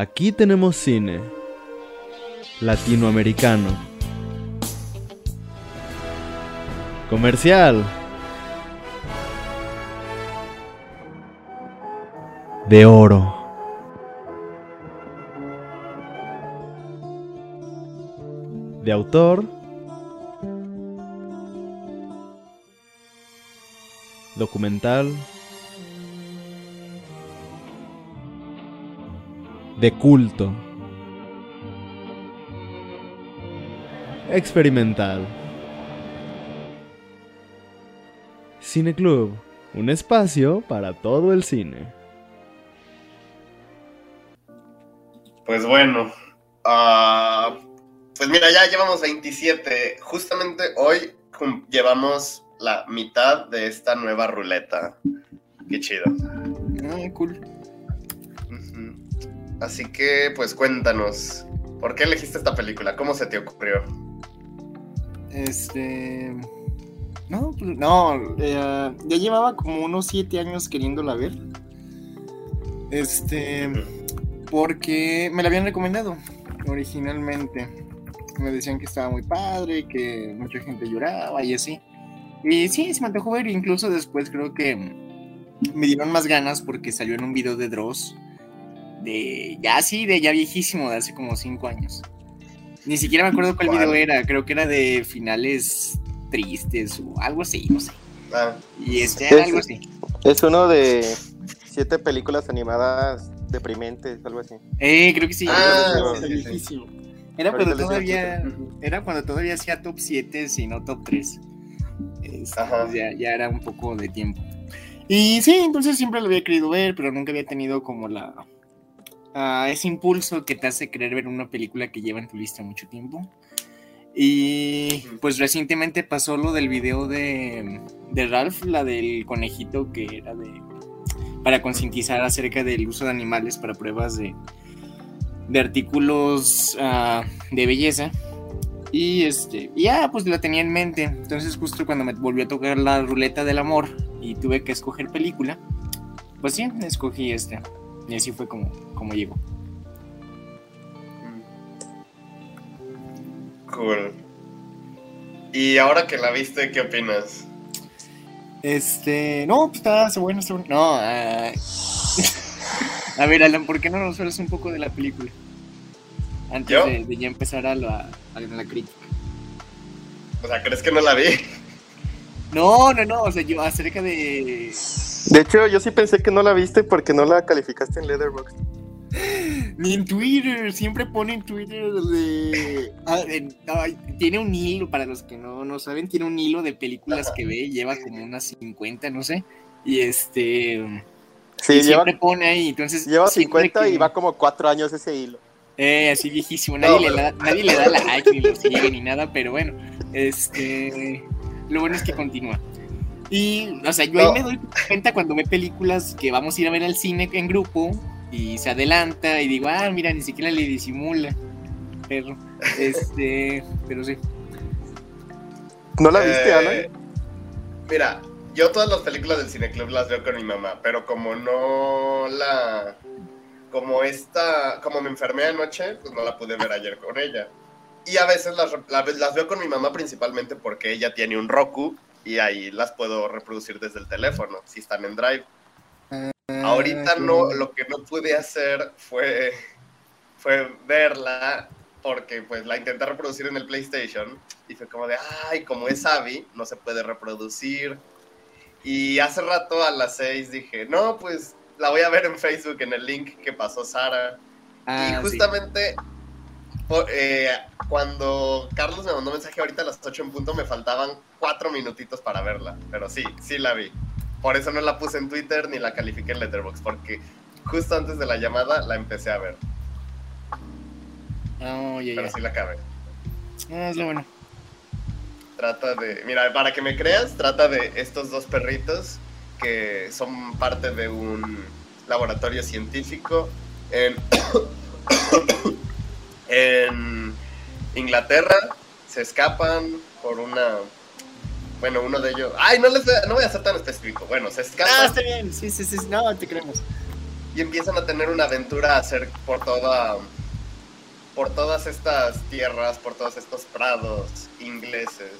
Aquí tenemos cine latinoamericano. Comercial. De oro. De autor. Documental. De culto. Experimental. Cine Club, un espacio para todo el cine. Pues bueno, ah, pues mira, ya llevamos 27. Justamente hoy llevamos la mitad de esta nueva ruleta. Qué chido. Ah, cool. Así que, pues cuéntanos, ¿por qué elegiste esta película? ¿Cómo se te ocurrió? Este. No, pues, no, eh, ya llevaba como unos siete años queriéndola ver. Este. Porque me la habían recomendado originalmente. Me decían que estaba muy padre, que mucha gente lloraba y así. Y sí, se me antojó ver. Incluso después creo que me dieron más ganas porque salió en un video de Dross. De ya sí, de ya viejísimo, de hace como cinco años. Ni siquiera me acuerdo cuál, ¿Cuál? video era. Creo que era de finales tristes o algo así, no sé. Ah, Y este era Es- algo así. Es uno de siete películas animadas deprimentes, algo así. Eh, creo que sí. Ah, era sí, sí, sí. viejísimo. Era Ahorita cuando todavía era cuando todavía hacía top 7, si no top 3. Este, Ajá. pues ya, ya era un poco de tiempo. Y sí, entonces siempre lo había querido ver, pero nunca había tenido como la ah, ese impulso que te hace querer ver una película que lleva en tu lista mucho tiempo. Y pues recientemente pasó lo del video de, de Ralph, la del conejito que era de para concientizar acerca del uso de animales para pruebas de, de artículos ah, de belleza. Y este, ya pues la tenía en mente. Entonces, justo cuando me volvió a tocar la ruleta del amor y tuve que escoger película, pues sí, escogí esta. Y así fue como, como llegó. cool. Y ahora que la viste, ¿qué opinas? Este, no, pues está, bueno, está bueno. No, ah, a ver, Alan, ¿por qué no nos hablas un poco de la película? Antes ¿Yo? de, de ya empezar a la, a la crítica. O sea, ¿crees que no la vi? No, no, no, o sea, yo acerca de. De hecho, yo sí pensé que no la viste porque no la calificaste en Letterboxd. Ni en Twitter, siempre pone en Twitter de. Ah, en- tiene un hilo, para los que no, no saben, tiene un hilo de películas que ve, lleva como unas 50, no sé. Y este. Sí, y lleva, siempre pone ahí, entonces. lleva siempre 50 y va como 4 años ese hilo. Eh, así viejísimo, nadie, No, le da, nadie le da like ni lo sigue ni nada, pero bueno, este, lo bueno es que continúa. Y, o sea, yo No. ahí me doy cuenta cuando ve películas que vamos a ir a ver al cine en grupo y se adelanta y digo, ah, mira, ni siquiera le disimula, perro, este, pero sí. ¿No la viste, Eh, Alan? Mira, yo todas las películas del Cineclub las veo con mi mamá, pero como no la... Como esta... Como me enfermé anoche, pues no la pude ver ayer con ella. Y a veces las, la- las veo con mi mamá principalmente porque ella tiene un Roku y ahí las puedo reproducir desde el teléfono, si están en Drive. Ahorita no, lo que no pude hacer fue, fue verla porque pues la intenté reproducir en el PlayStation y fue como de, ay, como es Abby, no se puede reproducir. Y hace rato a las 6 dije, no, pues la voy a ver en Facebook en el link que pasó Sara. Ah, y sí. justamente po- eh, cuando Carlos me mandó mensaje ahorita a las 8 en punto, me faltaban 4 minutitos para verla. Pero sí, sí la vi. Por eso no la puse en Twitter ni la califiqué en Letterboxd, porque justo antes de la llamada la empecé a ver. Oh, ya, Pero sí la acabé. Ah, es lo bueno. Trata de. Mira, para que me creas, trata de estos dos perritos que son parte de un laboratorio científico en, en Inglaterra. Se escapan por una. Bueno, uno de ellos. Ay, no les voy a- no voy a ser tan específico. Bueno, se Ah, escapan. está bien, sí, sí, sí, no, te creemos. y empiezan a tener una aventura a hacer por toda por todas estas tierras, por todos estos prados ingleses,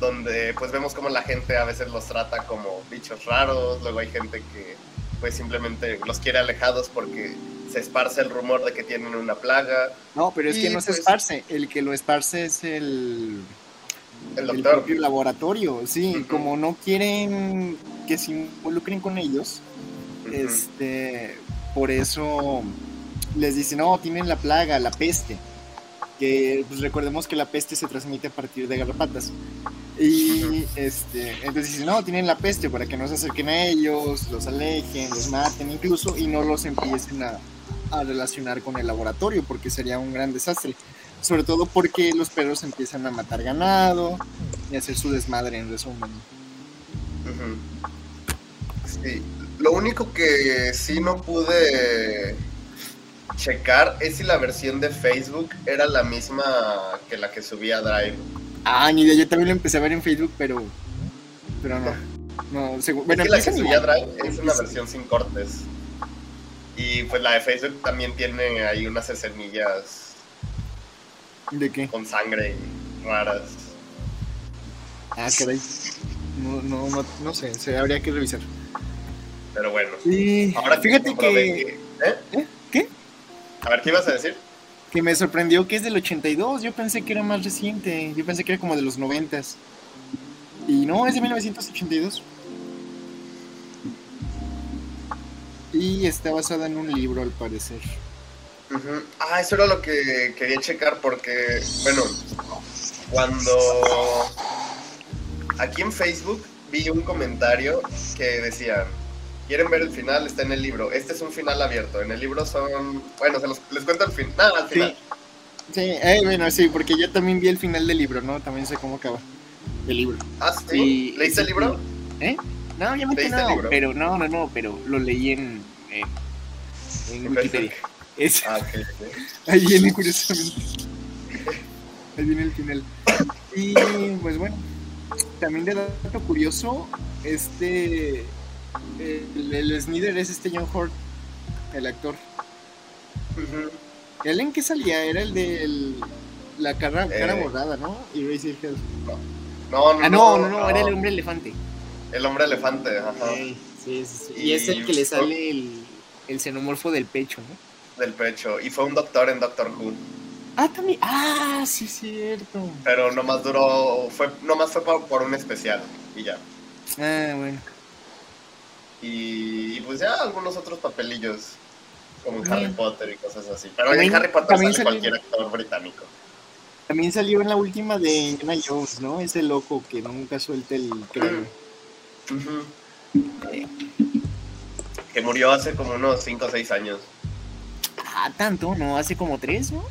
donde pues vemos como la gente a veces los trata como bichos raros, luego hay gente que pues simplemente los quiere alejados porque se esparce el rumor de que tienen una plaga. No, pero es Y, que no se pues- esparce, el que lo esparce es el, El el doctor. propio laboratorio, sí, como no quieren que se involucren con ellos, Ujú. este, por eso les dicen, no, tienen la plaga, la peste, que pues, recordemos que la peste se transmite a partir de garrapatas. Y este, entonces dicen, no, tienen la peste para que no se acerquen a ellos, los alejen, los maten incluso y no los empiecen a, a relacionar con el laboratorio porque sería un gran desastre. Sobre todo porque los perros empiezan a matar ganado y hacer su desmadre en resumen. Sí, lo único que sí no pude checar es si la versión de Facebook era la misma que la que subía Drive. Ah, ni idea, yo también lo empecé a ver en Facebook, pero. Pero no. No, segu- bueno, es que la que subía. Drive es una versión sin cortes. Y pues la de Facebook también tiene ahí unas escenillas ¿De qué? con sangre y raras. Ah, caray. No, no, no, no sé, se habría que revisar. Pero bueno. Sí, Ahora fíjate comprobé que, ¿Eh? ¿Eh? ¿Qué? A ver, ¿qué ibas a decir? que me sorprendió que es del 82. Yo pensé que era más reciente. Yo pensé que era como de los 90. Y no, es de 1982. Y está basada en un libro, al parecer. Ah, eso era lo que quería checar porque, bueno, cuando aquí en Facebook vi un comentario que decía, ¿quieren ver el final? Está en el libro. Este es un final abierto. En el libro son, bueno, se los, les cuento el fin. Nada, al final. Sí, eh, bueno, sí, porque yo también vi el final del libro, ¿no? También sé cómo acaba el libro. Ah, sí. Sí, ¿Leíste sí, el libro? ¿Eh? No, obviamente ¿Leíste el no, pero no, no, no, pero lo leí en, en, Wikipedia. Es, Ah, ok, ok. ahí viene curiosamente. Ahí viene el final. Y pues bueno, también de dato curioso, este, el, el Snyder es este John Hurt, el actor. ¿El en qué salía? Era el de la cara, cara Eh. borrada, ¿no? Y Razorhead. No, no, Ah, no, no, no, era el hombre elefante. El hombre elefante, ajá. Sí, sí, sí. Y- Y es el que le sale el, el xenomorfo del pecho, ¿no? Del pecho. Y fue un doctor en Doctor Who. Ah, también. Ah, sí, cierto. Pero nomás duró, fue, nomás fue por, por un especial. Y ya. Ah, bueno. Y, y pues ya algunos otros papelillos. Como en. Harry Potter y cosas así. Pero También- en Harry Potter sale salió- cualquier actor británico. También salió en la última de Indiana Jones, ¿no? Ese loco que nunca suelta el cráneo. Que murió hace como unos 5 o 6 años. Ah, tanto, ¿no? Hace como tres, ¿no?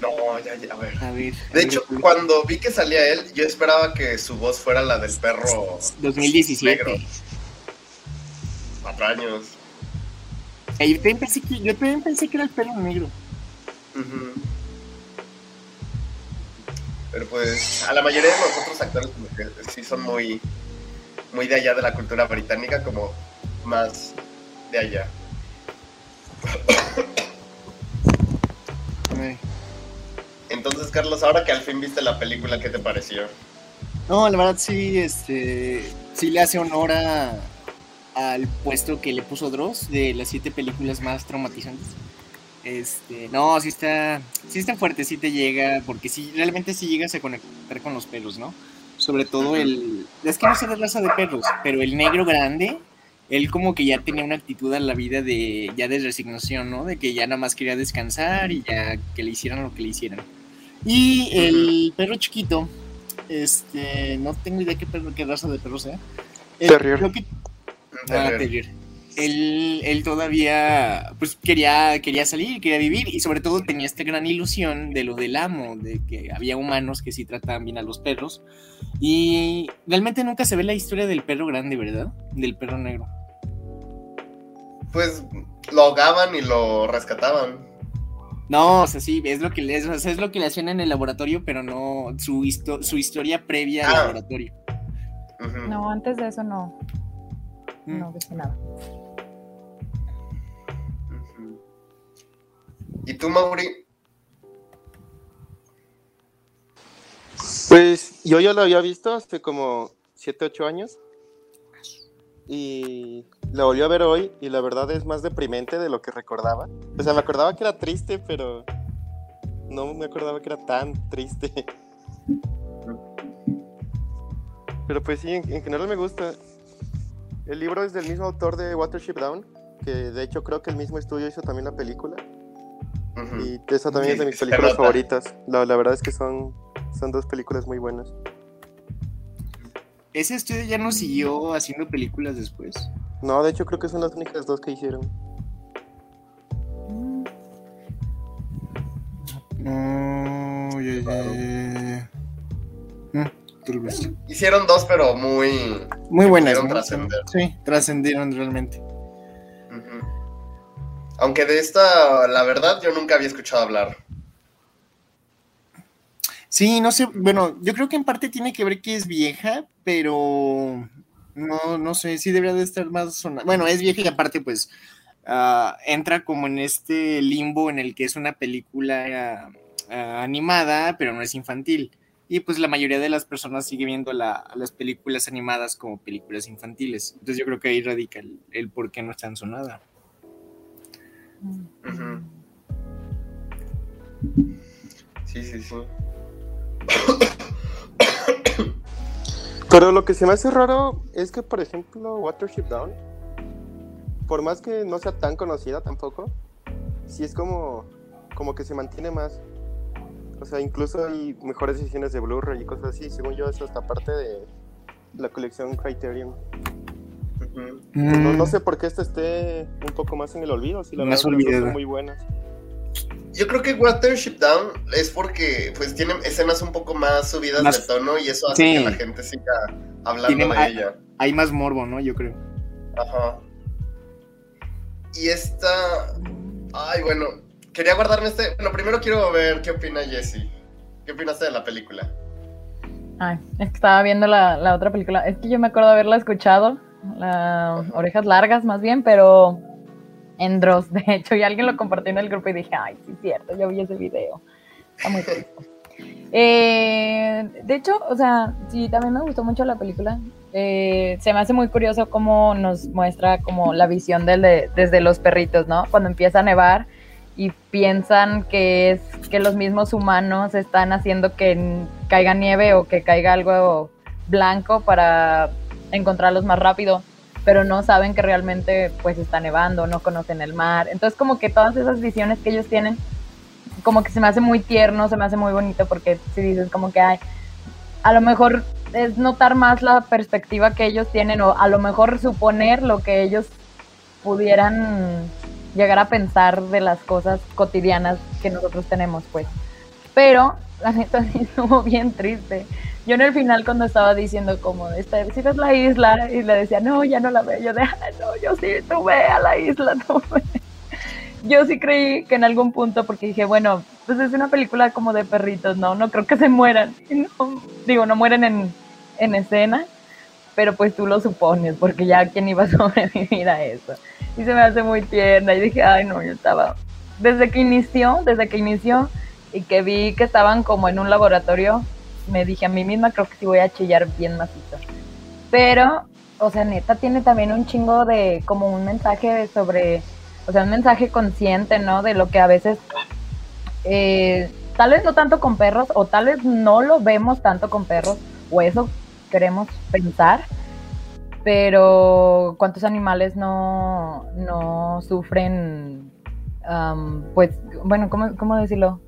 No, ya, ya, a ver. A ver. a De ver, hecho, cuando vi que salía él, yo esperaba que su voz fuera la del perro 2017. negro. Cuatro años. Eh, yo, también pensé que, yo también pensé que era el pelo negro. Pero pues a la mayoría de los otros actores como que sí son muy, muy de allá de la cultura británica, como más de allá. Entonces, Carlos, ahora que al fin viste la película, ¿qué te pareció? No, la verdad sí, este, sí le hace honor a, al puesto que le puso Dross de las siete películas más traumatizantes. Este, no, sí está, sí está fuerte, sí te llega, porque sí, realmente sí llegas a conectar con los perros, ¿no? Sobre todo el, es que no sé de raza de perros, pero el negro grande, él como que ya tenía una actitud a la vida de, ya de resignación, ¿no? De que ya nada más quería descansar y ya que le hicieran lo que le hicieran. Y el perro chiquito, este, no tengo idea qué, perro, qué raza de perro sea. El- Terrier. creo que- Un ah, terrier. Él, él todavía, pues quería, quería salir, quería vivir y sobre todo tenía esta gran ilusión de lo del amo, de que había humanos que sí trataban bien a los perros. Y realmente nunca se ve la historia del perro grande, ¿verdad? Del perro negro. Pues lo ahogaban y lo rescataban. No, o sea, sí, es lo que sea, es lo que le hacían en el laboratorio, pero no su, histo- su historia previa al Ah. laboratorio. No, antes de eso no, Mm. no dije nada. Tú, Mauri? Pues yo ya lo había visto hace como 7, 8 años. Y la volví a ver hoy y la verdad es más deprimente de lo que recordaba. O sea, me acordaba que era triste, pero no me acordaba que era tan triste. Pero pues sí, en, en general me gusta. El libro es del mismo autor de Watership Down, que de hecho creo que el mismo estudio hizo también la película. Y esa también Sí, es de mis películas nota. favoritas. La, la verdad es que son, son dos películas muy buenas. Ese estudio ya no siguió haciendo películas después. No, de hecho creo que son las únicas dos que hicieron. No, ya, ya, ya, ya. Mm, tal vez. Hicieron dos, pero muy. Muy buenas, ¿no? trascender. Sí, trascendieron realmente. Aunque de esta, la verdad, yo nunca había escuchado hablar. Sí, no sé, bueno, yo creo que en parte tiene que ver que es vieja, pero no, no sé, sí debería de estar más sonada. Bueno, es vieja y aparte, pues, ah, entra como en este limbo en el que es una película ah, animada, pero no es infantil. Y pues la mayoría de las personas sigue viendo la- las películas animadas como películas infantiles. Entonces yo creo que ahí radica el, el por qué no es tan sonada. Sí, sí, sí. Pero lo que se me hace raro es que, por ejemplo, Watership Down, por más que no sea tan conocida tampoco, sí es como, como que se mantiene más. O sea, incluso hay mejores ediciones de Blu-ray y cosas así. Según yo, eso hasta parte de la colección Criterion. No, Mm. no sé por qué esta esté un poco más en el olvido. Si la Más verdad son muy buenas. Yo creo que Watership Down es porque pues tiene escenas un poco más subidas Más- de tono y eso hace Sí. que la gente siga hablando Tiene de ma- ella. Hay más morbo, ¿no? Yo creo. Ajá. Y esta. Ay, bueno. Quería guardarme este. Bueno, primero quiero ver qué opina Jessie. ¿Qué opinaste de la película? Ay, es que estaba viendo la, la otra película. Es que yo me acuerdo haberla escuchado, la Orejas Largas más bien, pero en Dross, de hecho, y alguien lo compartió en el grupo y dije, ay, sí, es cierto, yo vi ese video. Está muy triste. Eh, de hecho, o sea, sí, también me gustó mucho la película. Eh, se me hace muy curioso cómo nos muestra como la visión del de- desde los perritos, ¿no? Cuando empieza a nevar y piensan que es que los mismos humanos están haciendo que caiga nieve o que caiga algo blanco para encontrarlos más rápido, pero no saben que realmente pues está nevando, no conocen el mar. Entonces como que todas esas visiones que ellos tienen, como que se me hace muy tierno, se me hace muy bonito porque si dices como que hay, a lo mejor es notar más la perspectiva que ellos tienen o a lo mejor suponer lo que ellos pudieran llegar a pensar de las cosas cotidianas que nosotros tenemos, pues. Pero la neta sí estuvo bien triste. Yo en el final cuando estaba diciendo como, esta, si ves la isla, y le decía, no, ya no la veo, yo de, "Ah, no, yo sí, tú ve a la isla, tú ve". Yo sí creí que en algún punto, porque dije, bueno, pues es una película como de perritos, ¿no? No creo que se mueran. No, digo, no mueren en, en escena, pero pues tú lo supones, porque ya quién iba a sobrevivir a eso. Y se me hace muy tierna. Y dije, ay, no, yo estaba. Desde que inició, desde que inició y que vi que estaban como en un laboratorio, me dije a mí misma, creo que sí voy a chillar bien macizo. Pero, o sea, neta, tiene también un chingo de, como un mensaje sobre, o sea, un mensaje consciente, ¿no? De lo que a veces, eh, tal vez no tanto con perros, o tal vez no lo vemos tanto con perros, o eso queremos pensar, pero cuántos animales no, no sufren, pues, bueno, ¿cómo, ¿cómo decirlo?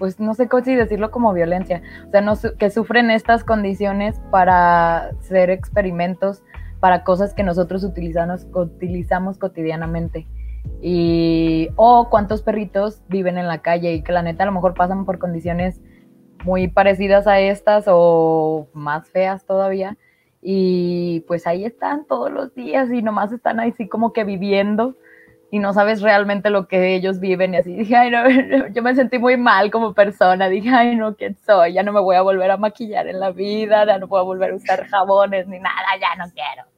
Pues no sé cómo decirlo como violencia, o sea, que sufren estas condiciones para hacer experimentos para cosas que nosotros utilizamos, cotidianamente. Y, o cuántos perritos viven en la calle y que la neta a lo mejor pasan por condiciones muy parecidas a estas o más feas todavía. Y pues ahí están todos los días y nomás están así como que viviendo y no sabes realmente lo que ellos viven y así. Dije, ay, no, yo me sentí muy mal como persona. Dije, ay, no, ¿quién soy? Ya no me voy a volver a maquillar en la vida, ya no voy a volver a usar jabones ni nada, ya no quiero.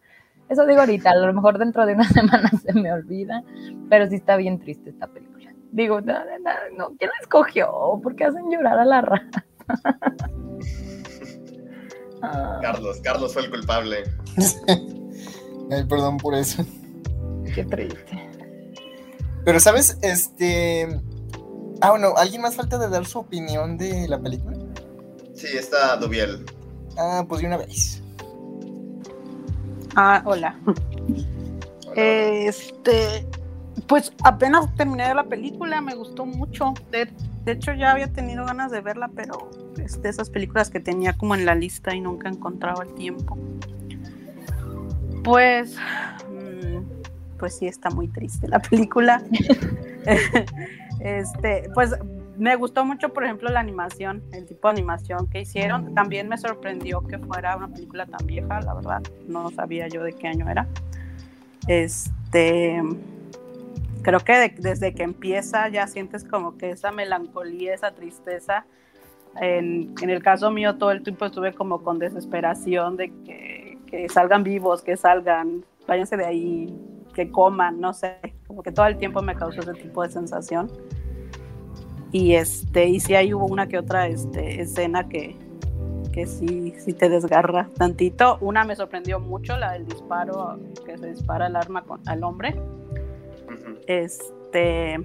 Eso digo ahorita, a lo mejor dentro de una semana se me olvida, pero sí está bien triste esta película. digo, no, no, no, ¿quién la escogió? ¿Por qué hacen llorar a la rata? Ah, Carlos, Carlos fue el culpable. Ay, perdón por eso. qué triste. Pero, ¿sabes? Este. Ah, bueno, ¿alguien más falta de dar su opinión de la película? Sí, está Dubiel. Ah, pues de una vez. Ah, hola. Este, pues apenas terminé de la película, me gustó mucho. De, de hecho, ya había tenido ganas de verla, pero es de esas películas que tenía como en la lista y nunca encontraba el tiempo. Pues, pues sí, está muy triste la película. este, pues me gustó mucho, por ejemplo, la animación, el tipo de animación que hicieron. También me sorprendió que fuera una película tan vieja, la verdad. No sabía yo de qué año era. Este, creo que de- desde que empieza ya sientes como que esa melancolía, esa tristeza. En, en el caso mío todo el tiempo estuve como con desesperación de que, que salgan vivos, que salgan, váyanse de ahí, que coman, no sé, como que todo el tiempo me causó ese tipo de sensación. Y este, y sí ahí hubo una que otra este, escena que, que sí, sí te desgarra tantito. Una me sorprendió mucho, la del disparo, que se dispara el arma con, al hombre. Este,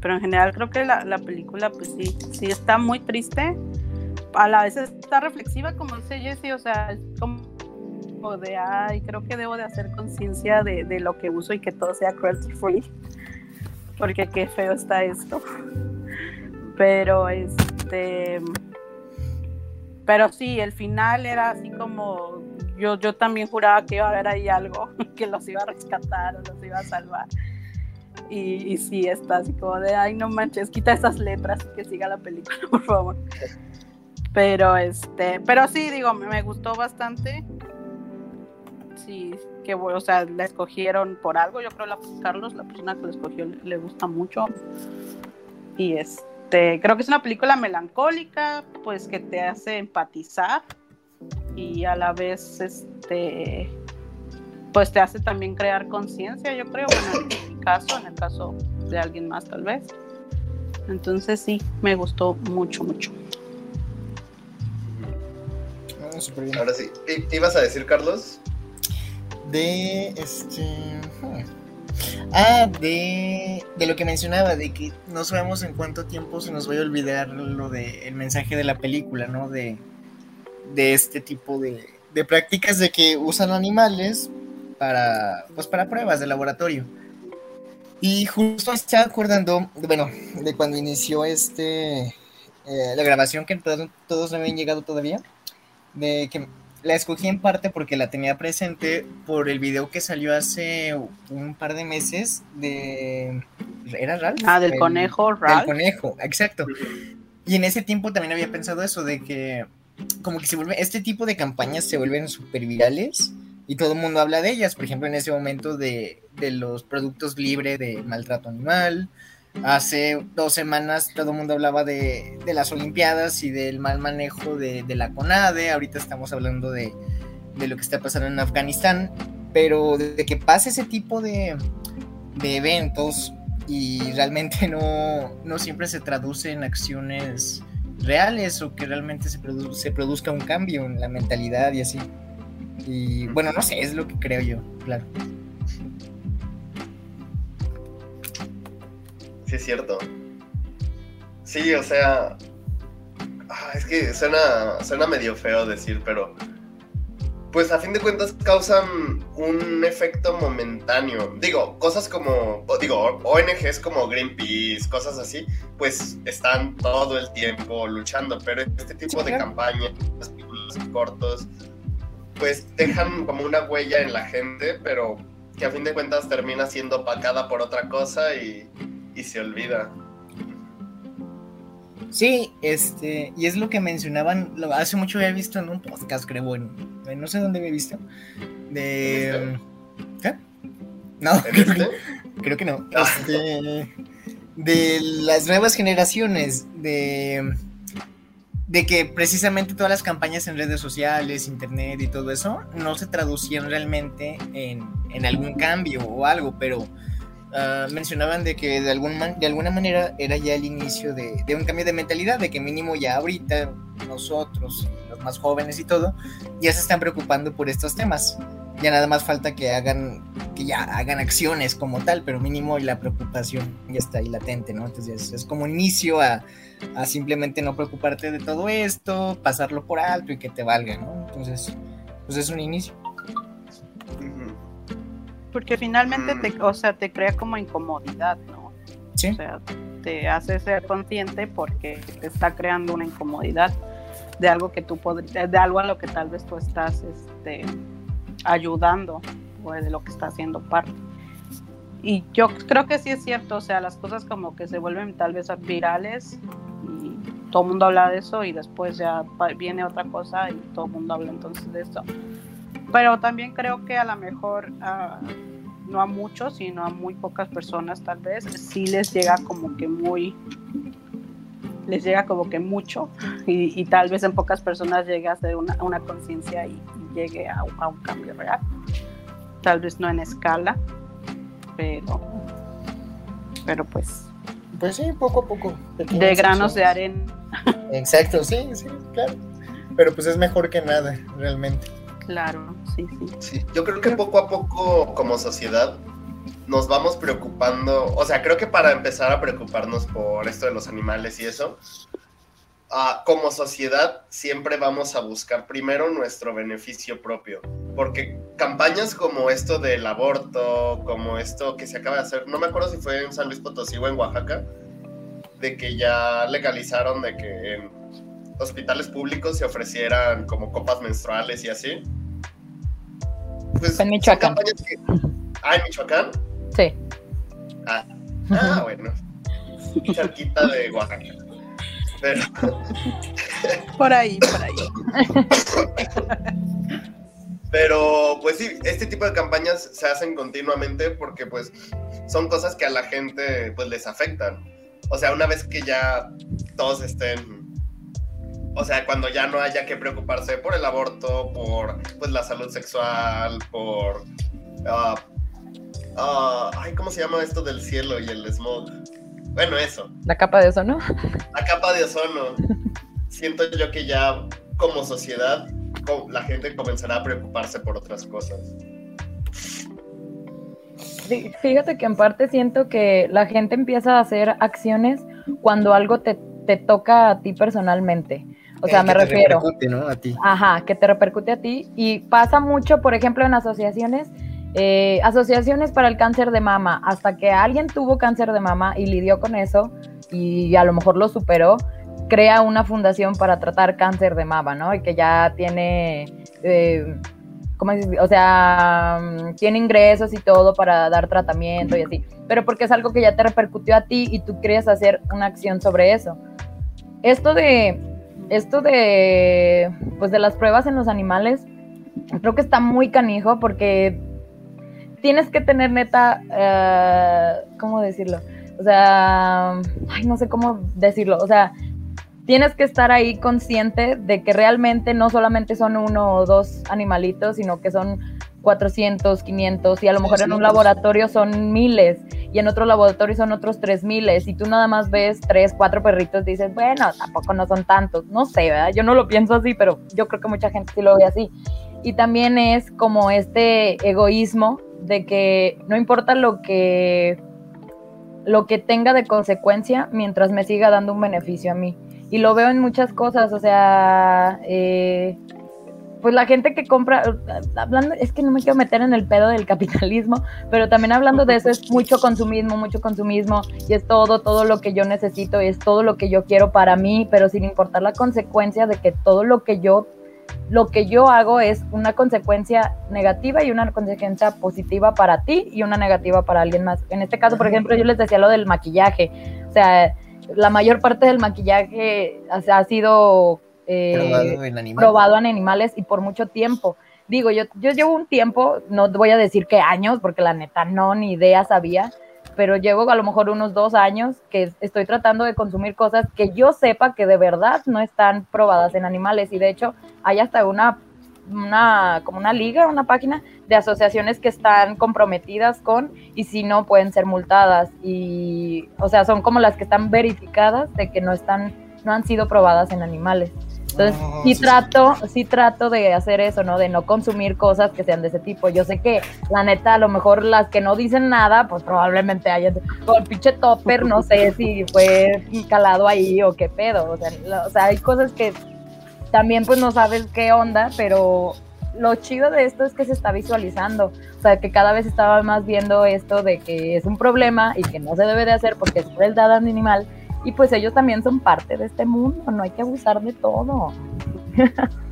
pero en general creo que la, la película, pues sí, sí está muy triste. A la vez está reflexiva, como dice Jessie, o sea, es como de, ay, creo que debo de hacer conciencia de, de lo que uso y que todo sea cruelty free, porque qué feo está esto. Pero este, pero sí, el final era así como, yo, yo también juraba que iba a haber ahí algo que los iba a rescatar o los iba a salvar. Y, y sí, está así como de, ay, no manches, quita esas letras y que siga la película, por favor. Pero este, pero sí, digo, me gustó bastante. Sí, que o sea, la escogieron por algo. Yo creo la Carlos, la persona que la escogió, le, le gusta mucho. Y este, creo que es una película melancólica, pues que te hace empatizar y a la vez, este, pues te hace también crear conciencia, yo creo, bueno, en mi caso, en el caso de alguien más tal vez. Entonces sí, me gustó mucho, mucho. Ah. Ahora sí. ¿I- ¿Ibas a decir, Carlos? De este. Ah, de, de lo que mencionaba, de que no sabemos en cuánto tiempo se nos vaya a olvidar lo de el mensaje de la película, ¿no? De, de este tipo de, de prácticas de que usan animales para, pues para pruebas de laboratorio. Y justo estaba acordando, bueno, de cuando inició este, eh, la grabación que todos, todos no habían llegado todavía, de que la escogí en parte porque la tenía presente por el video que salió hace un par de meses de... ¿Era Ralph? Ah, del El- conejo, del Ralph. conejo, exacto. Y en ese tiempo también había pensado eso, de que como que se vuelve, este tipo de campañas se vuelven súper virales y todo el mundo habla de ellas. Por ejemplo, en ese momento de, de los productos libres de maltrato animal. Hace dos semanas todo el mundo hablaba de, de las Olimpiadas y del mal manejo de, la CONADE. Ahorita estamos hablando de, lo que está pasando en Afganistán. Pero de que pase ese tipo de, eventos y realmente no, no siempre se traduce en acciones reales o que realmente se, se produzca un cambio en la mentalidad y así. Y bueno, no sé, es lo que creo yo, claro. Sí, es cierto. Sí, o sea. ah, es que suena, suena medio feo decir, pero. Pues a fin de cuentas causan un efecto momentáneo. Digo, cosas como. Digo, ONGs como Greenpeace, cosas así, pues están todo el tiempo luchando. Pero este tipo de campañas, películas cortos, pues dejan como una huella en la gente, pero que a fin de cuentas termina siendo opacada por otra cosa y, y se olvida. Sí, este, y es lo que mencionaban, lo- hace mucho había visto en un podcast, creo, en, en no sé dónde había visto, de... ¿Qué? No, ¿En creo, que- este? creo que no. Ah. Este, de las nuevas generaciones, de, de que precisamente todas las campañas en redes sociales, internet y todo eso, no se traducían realmente en, en algún cambio o algo, pero ah, mencionaban de que de, algún man- de alguna manera era ya el inicio de, de un cambio de mentalidad, de que mínimo ya ahorita nosotros, los más jóvenes y todo, ya se están preocupando por estos temas. Ya nada más falta que hagan, que ya hagan acciones como tal, pero mínimo la preocupación ya está ahí latente, ¿no? Entonces es como inicio a, a simplemente no preocuparte de todo esto, pasarlo por alto y que te valga, ¿no? Entonces, pues es un inicio. Porque finalmente te, o sea, te crea como incomodidad, ¿no? Sí. O sea, te hace ser consciente porque te está creando una incomodidad de algo que tú podrías, de algo a lo que tal vez tú estás este, ayudando o de lo que está haciendo parte. Y yo creo que sí es cierto, o sea, las cosas como que se vuelven tal vez virales y todo el mundo habla de eso y después ya viene otra cosa y todo el mundo habla entonces de eso. Pero también creo que a lo mejor ah, no a muchos, sino a muy pocas personas tal vez, sí les llega como que muy, les llega como que mucho y, y tal vez en pocas personas llegue a ser una, una conciencia y, y llegue a, un- a un cambio real. Tal vez no en escala, pero, pero pues Pues sí, poco a poco. de granos de arena, Exacto, sí, sí, claro. Pero pues es mejor que nada, realmente. Claro, sí, sí. Sí, yo creo que poco a poco como sociedad nos vamos preocupando, o sea, creo que para empezar a preocuparnos por esto de los animales y eso, ah, como sociedad siempre vamos a buscar primero nuestro beneficio propio, porque campañas como esto del aborto, como esto que se acaba de hacer, no me acuerdo si fue en San Luis Potosí o en Oaxaca, de que ya legalizaron de que en hospitales públicos se ofrecieran como copas menstruales y así. Pues, En Michoacán. que- Ah, en Michoacán. Sí. Ah, ah bueno. Cerquita de Oaxaca. Pero, Por ahí, por ahí. pero, pues sí, este tipo de campañas se hacen continuamente porque pues son cosas que a la gente pues les afectan. O sea, una vez que ya todos estén, o sea, cuando ya no haya que preocuparse por el aborto, por pues la salud sexual, por, ah, ah, ay, ¿cómo se llama esto del cielo y el smog? Bueno, eso. La capa de eso, ¿no? la capa de ozono. Siento yo que ya como sociedad la gente comenzará a preocuparse por otras cosas. Fí- Fíjate que en parte siento que la gente empieza a hacer acciones cuando algo te, te toca a ti personalmente. O sea, Eh, me que te refiero. repercute, ¿no? A ti. Ajá, que te repercute a ti y pasa mucho, por ejemplo, en asociaciones, eh, asociaciones para el cáncer de mama, hasta que alguien tuvo cáncer de mama y lidió con eso y a lo mejor lo superó, crea una fundación para tratar cáncer de mama, ¿no? Y que ya tiene, eh, ¿cómo dice? O sea, mm, tiene ingresos y todo para dar tratamiento y así, pero porque es algo que ya te repercutió a ti y tú querías hacer una acción sobre eso. Esto de, esto de, pues de las pruebas en los animales, creo que está muy canijo porque tienes que tener neta, eh, ¿cómo decirlo? O sea, ay, no sé cómo decirlo, o sea, tienes que estar ahí consciente de que realmente no solamente son uno o dos animalitos, sino que son 400, 500 y a lo mejor en un laboratorio son miles y en otro laboratorio son otros tres miles y tú nada más ves tres, cuatro perritos dices, bueno, tampoco no son tantos, no sé, ¿verdad? Yo no lo pienso así, pero yo creo que mucha gente sí lo ve así. Y también es como este egoísmo de que no importa lo que lo que tenga de consecuencia mientras me siga dando un beneficio a mí. Y lo veo en muchas cosas, o sea, eh, pues la gente que compra, hablando, es que no me quiero meter en el pedo del capitalismo, pero también hablando de eso es mucho consumismo, mucho consumismo, y es todo, todo lo que yo necesito, y es todo lo que yo quiero para mí, pero sin importar la consecuencia de que todo lo que yo, lo que yo hago es una consecuencia negativa y una consecuencia positiva para ti y una negativa para alguien más. En este caso, por ejemplo, yo les decía lo del maquillaje, o sea, la mayor parte del maquillaje ha sido eh, Probado en animales. probado en animales y por mucho tiempo. Digo, yo, yo llevo un tiempo, no voy a decir qué años, porque la neta no, ni idea sabía, pero llevo a lo mejor unos dos años que estoy tratando de consumir cosas que yo sepa que de verdad no están probadas en animales. Y de hecho, hay hasta una, una como una liga, una página de asociaciones que están comprometidas con y si no pueden ser multadas y o sea son como las que están verificadas de que no están no han sido probadas en animales entonces Oh, sí trato sí. trato de hacer eso no de no consumir cosas que sean de ese tipo. Yo sé que la neta a lo mejor las que no dicen nada pues probablemente hayan o el pinche topper no sé si fue calado ahí o qué pedo o sea, o sea hay cosas que también pues no sabes qué onda, pero lo chido de esto es que se está visualizando, o sea, que cada vez estaba más viendo esto de que es un problema y que no se debe de hacer porque es crueldad animal y pues ellos también son parte de este mundo, no hay que abusar de todo.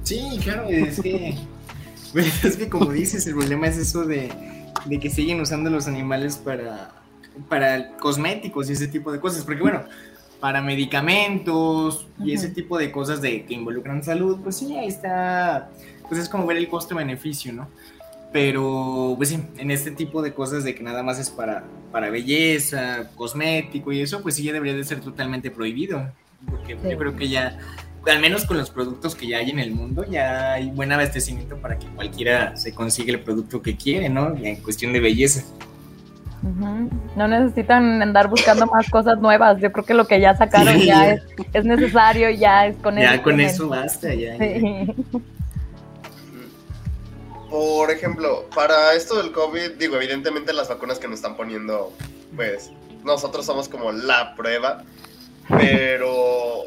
Sí, claro, es que, es que como dices, el problema es eso de, de que siguen usando los animales para, para cosméticos y ese tipo de cosas, porque bueno, para medicamentos y ese tipo de cosas de que involucran salud, pues sí, ahí está, pues es como ver el costo-beneficio, ¿no? Pero, pues sí, en este tipo de cosas de que nada más es para, para belleza, cosmético y eso, pues sí ya debería de ser totalmente prohibido. Porque Sí. yo creo que ya, al menos con los productos que ya hay en el mundo, ya hay buen abastecimiento para que cualquiera se consiga el producto que quiere, ¿no? Y en cuestión de belleza. No necesitan andar buscando más cosas nuevas, yo creo que lo que ya sacaron Sí, ya ya. es, es necesario, ya es con ya eso. con tienen. eso basta, ya. ya. Por ejemplo, para esto del COVID, digo, evidentemente las vacunas que nos están poniendo, pues nosotros somos como la prueba, pero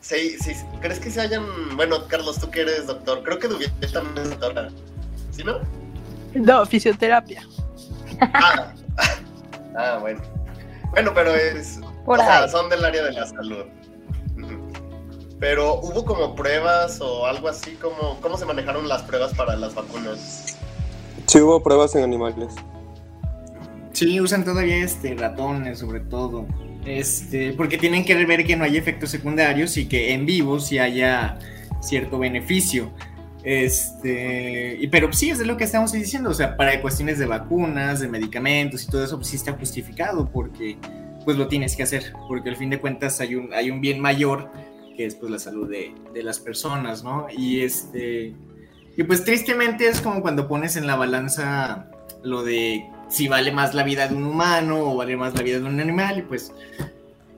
sí, sí, ¿crees que se hayan, bueno, Carlos, tú que eres doctor, creo que Dubiel también es doctora, ¿sí no? No, fisioterapia. Ah, ah, bueno. Bueno, pero es, Por o sea, ahí. son del área de la salud. Pero hubo como pruebas o algo así, como cómo se manejaron las pruebas para las vacunas. Sí hubo pruebas en animales. Sí, usan todavía este ratones, sobre todo. Este, porque tienen que ver que no hay efectos secundarios y que en vivo sí haya cierto beneficio. Este, y, pero sí, es de lo que estamos diciendo, o sea, para cuestiones de vacunas, de medicamentos y todo eso, pues sí está justificado porque pues lo tienes que hacer, porque al fin de cuentas hay un, hay un bien mayor es pues la salud de, de las personas, ¿no? Y este, y pues tristemente es como cuando pones en la balanza lo de si vale más la vida de un humano o vale más la vida de un animal, y pues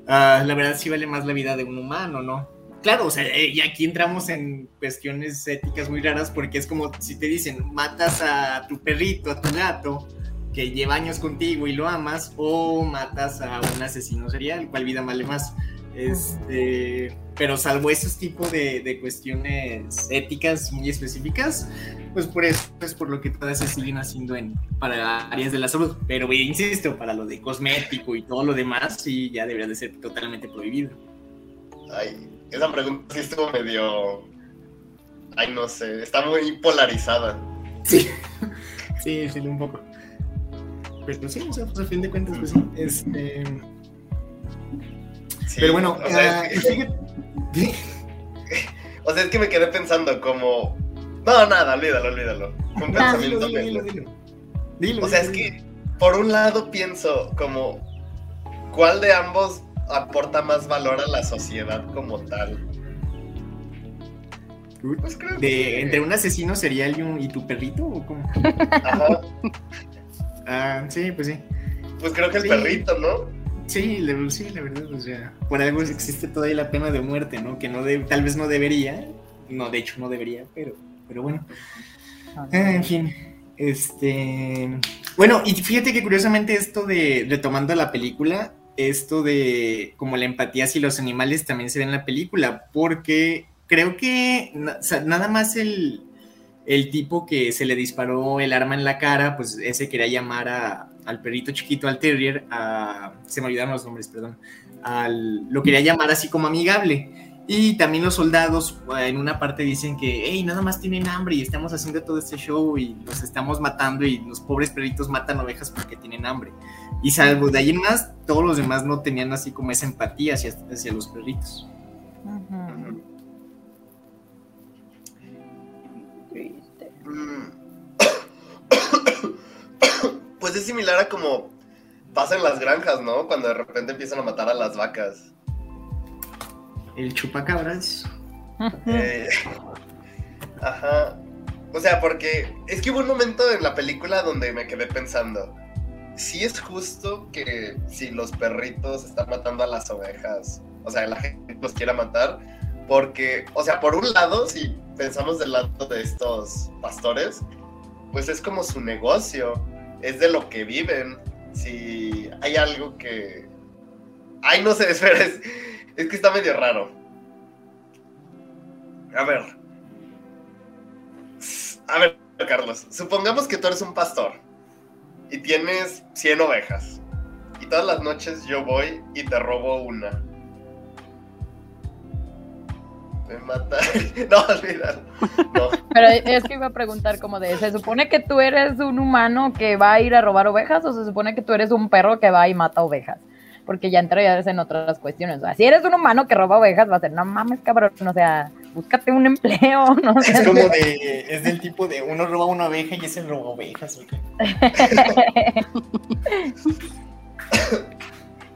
ah, la verdad sí vale más la vida de un humano, ¿no? Claro, o sea, eh, y aquí entramos en cuestiones éticas muy raras porque es como si te dicen, matas a tu perrito, a tu gato, que lleva años contigo y lo amas, o matas a un asesino serial, ¿cuál vida vale más? Este, pero salvo esos tipos de, de cuestiones éticas muy específicas, pues por eso es por lo que todas se siguen haciendo en, para áreas de la salud. Pero eh, insisto, para lo de cosmético y todo lo demás, sí, ya debería de ser totalmente prohibido. Ay, esa pregunta sí estuvo medio. Ay, no sé, está muy polarizada. Sí, sí, sí, un poco. Pero sí, o sea, pues a fin de cuentas, pues sí. Este, Sí, pero bueno, o sea, ah, es que, fíjate- o sea, es que me quedé pensando como. No, nada, olvídalo, olvídalo. Un Ah, Dilo, pensamiento dilo, dilo, dilo. Dilo, O sea, es que por un lado pienso como. ¿Cuál de ambos aporta más valor a la sociedad como tal? Pues creo De, que. ¿Entre un asesino serial y, un, y tu perrito? ¿O cómo? Ajá, Ah, sí, pues sí. pues creo que el Sí. perrito, ¿no? Sí, la, sí, la verdad, o sea, por algo existe todavía la pena de muerte, ¿no? Que no de- tal vez no debería, no, de hecho no debería, pero, pero bueno. Ah, en fin, este... Bueno, y fíjate que curiosamente esto de, retomando la película, esto de como la empatía hacia los animales también se ve en la película, porque creo que na- o sea, nada más el, el tipo que se le disparó el arma en la cara, pues ese quería llamar a, al perrito chiquito, al terrier, a, se me olvidaron los nombres, perdón, al, lo quería llamar así como amigable. Y también los soldados eh, en una parte dicen que, hey, nada más tienen hambre y estamos haciendo todo este show y los estamos matando y los pobres perritos matan ovejas porque tienen hambre. Y salvo de ahí en más, todos los demás no tenían así como esa empatía hacia, hacia los perritos. Pues es similar a como pasa en las granjas, ¿no? Cuando de repente empiezan a matar a las vacas. El chupacabras. Eh, ajá. O sea, porque es que hubo un momento en la película donde me quedé pensando, si es justo que si los perritos están matando a las ovejas, o sea, la gente los quiera matar, porque, o sea, por un lado, si pensamos del lado de estos pastores, pues es como su negocio, es de lo que viven. Si hay algo que... Ay, no sé, espera, es, que está medio raro. A ver. A ver, Carlos, supongamos que tú eres un pastor y tienes 100 ovejas. Y todas las noches yo voy y te robo una. Me mata. No, olvídalo. No. Pero es que iba a preguntar como de, ¿se supone que tú eres un humano que va a ir a robar ovejas o se supone que tú eres un perro que va y mata ovejas? Porque ya entrarías en otras cuestiones. O sea, si eres un humano que roba ovejas, va a ser, no mames, cabrón, o sea, búscate un empleo, no sé. Es como de, es del tipo de uno roba una oveja y ese roba ovejas.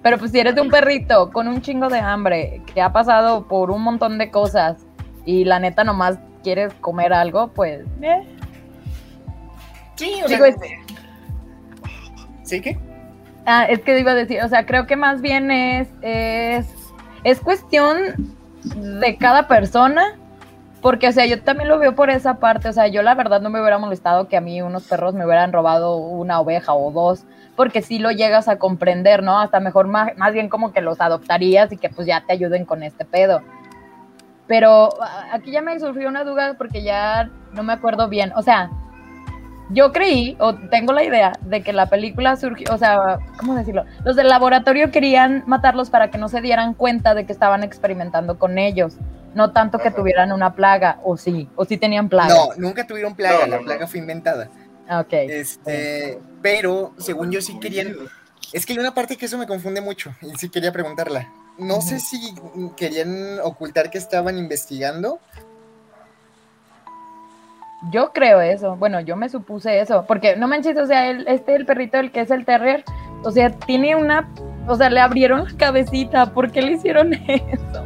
Pero pues si eres de un perrito con un chingo de hambre, que ha pasado por un montón de cosas y la neta nomás quieres comer algo, pues... eh. Sí, o Digo, sea, es- ¿Sí qué? Ah, es que iba a decir, o sea, creo que más bien es, es, es cuestión de cada persona, porque, o sea, yo también lo veo por esa parte, o sea, yo la verdad no me hubiera molestado que a mí unos perros me hubieran robado una oveja o dos, porque sí lo llegas a comprender, ¿no? Hasta mejor más, más bien como que los adoptarías y que pues ya te ayuden con este pedo. Pero a- aquí ya me surgió una duda porque ya no me acuerdo bien, o sea, yo creí, o tengo la idea, de que la película surgió, o sea, ¿cómo decirlo? Los del laboratorio querían matarlos para que no se dieran cuenta de que estaban experimentando con ellos. No tanto que Ajá. tuvieran una plaga, o sí, o sí tenían plaga. No, nunca tuvieron plaga, No, no, la no. plaga fue inventada. Ah, Ok. Este, pero según yo sí querían, es que hay una parte que eso me confunde mucho y sí quería preguntarla. No sé si querían ocultar que estaban investigando. Yo creo eso. Bueno, yo me supuse eso. Porque no manches, o sea, el, este, el perrito, el que es el terrier, o sea, tiene una. O sea, le abrieron la cabecita. ¿Por qué le hicieron eso?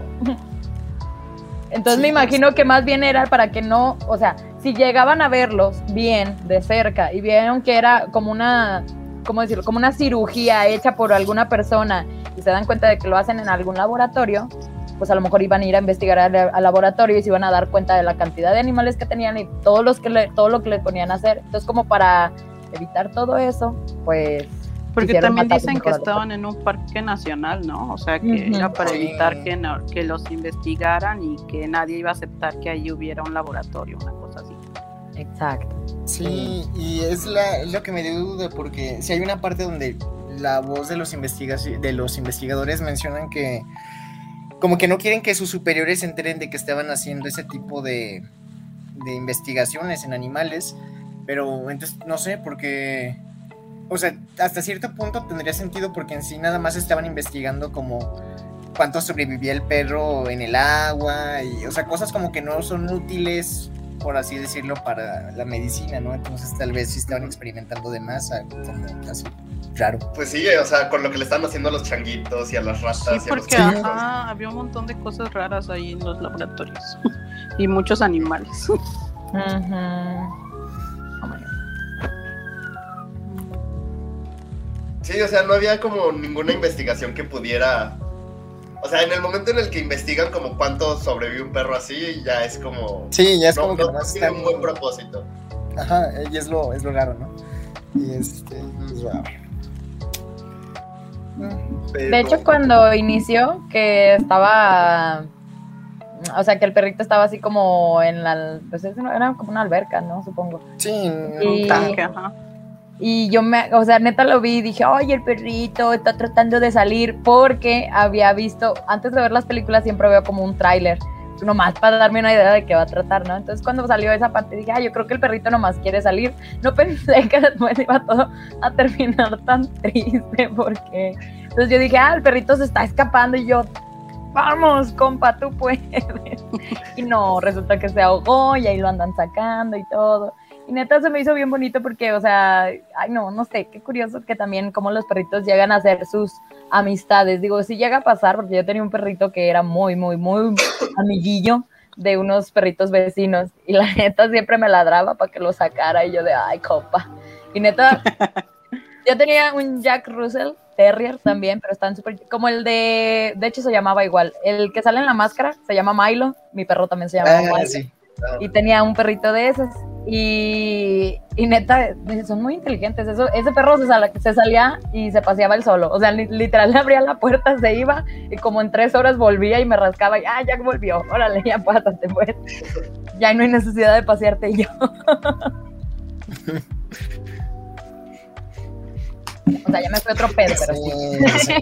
Entonces Sí, me imagino que más bien era para que no. O sea, si llegaban a verlos bien de cerca y vieron que era como una. ¿Cómo decirlo? Como una cirugía hecha por alguna persona y se dan cuenta de que lo hacen en algún laboratorio, pues a lo mejor iban a ir a investigar al, al laboratorio y se iban a dar cuenta de la cantidad de animales que tenían y todos los que le, todo lo que le ponían a hacer. Entonces, como para evitar todo eso, pues. Porque también dicen que estaban en un parque nacional, ¿no? O sea, que era para evitar que, no- que los investigaran y que nadie iba a aceptar que ahí hubiera un laboratorio, una cosa así. Exacto. Sí, y es, la, es lo que me dio duda porque si hay una parte donde la voz de los, investiga- de los investigadores mencionan que como que no quieren que sus superiores se enteren de que estaban haciendo ese tipo de, de investigaciones en animales, pero entonces no sé, porque, o sea, hasta cierto punto tendría sentido porque en sí nada más estaban investigando como cuánto sobrevivía el perro en el agua, y, o sea, cosas como que no son útiles por así decirlo, para la medicina, ¿no? Entonces tal vez sí estaban experimentando de más, algo como así raro. Pues sí, o sea, con lo que le están haciendo a los changuitos y a las ratas Sí, y a los porque perritos. ajá, había un montón de cosas raras ahí en los laboratorios y muchos animales. Oh Sí, o sea, no había como ninguna investigación que pudiera. O sea, en el momento en el que investigan como cuánto sobrevive un perro así, ya es como. Sí, ya es no, como que no tiene un buen propósito. Ajá, y es lo, es lo raro, ¿no? Y este, pues, wow. Mm, Pero- De hecho, cuando inició, que estaba. O sea, que el perrito estaba así como en la. Pues eso no- era como una alberca, ¿no? Supongo. Sí, Un tanque, ajá. Y yo me, o sea, neta lo vi y dije, oye, el perrito está tratando de salir porque había visto, antes de ver las películas siempre veo como un tráiler, nomás para darme una idea de qué va a tratar, ¿no? Entonces cuando salió esa parte dije, ah, yo creo que el perrito nomás quiere salir. No pensé que después iba todo a terminar tan triste porque... Entonces yo dije, ah, el perrito se está escapando y yo, vamos, compa, tú puedes. y no, resulta que se ahogó y ahí lo andan sacando y todo. Y neta se me hizo bien bonito porque, o sea, ay no, no sé, qué curioso que también como los perritos llegan a hacer sus amistades. Digo, si llega a pasar, porque yo tenía un perrito que era muy, muy, muy amiguillo de unos perritos vecinos y la neta siempre me ladraba para que lo sacara y yo de, ay, copa. Y neta, yo tenía un Jack Russell Terrier también, pero están súper, como el de, de hecho se llamaba igual, el que sale en la máscara se llama Milo, mi perro también se llama Ah, Milo sí. Y tenía un perrito de esos. Y, y neta, son muy inteligentes. Eso, ese perro se, sal- se salía y se paseaba él solo. O sea, li- literal abría la puerta, se iba y como en tres horas volvía y me rascaba. Y, ah, ya volvió. Órale, ya pásate, pues. Ya no hay necesidad de pasearte yo. O sea, ya me fue otro pedo, pero sí.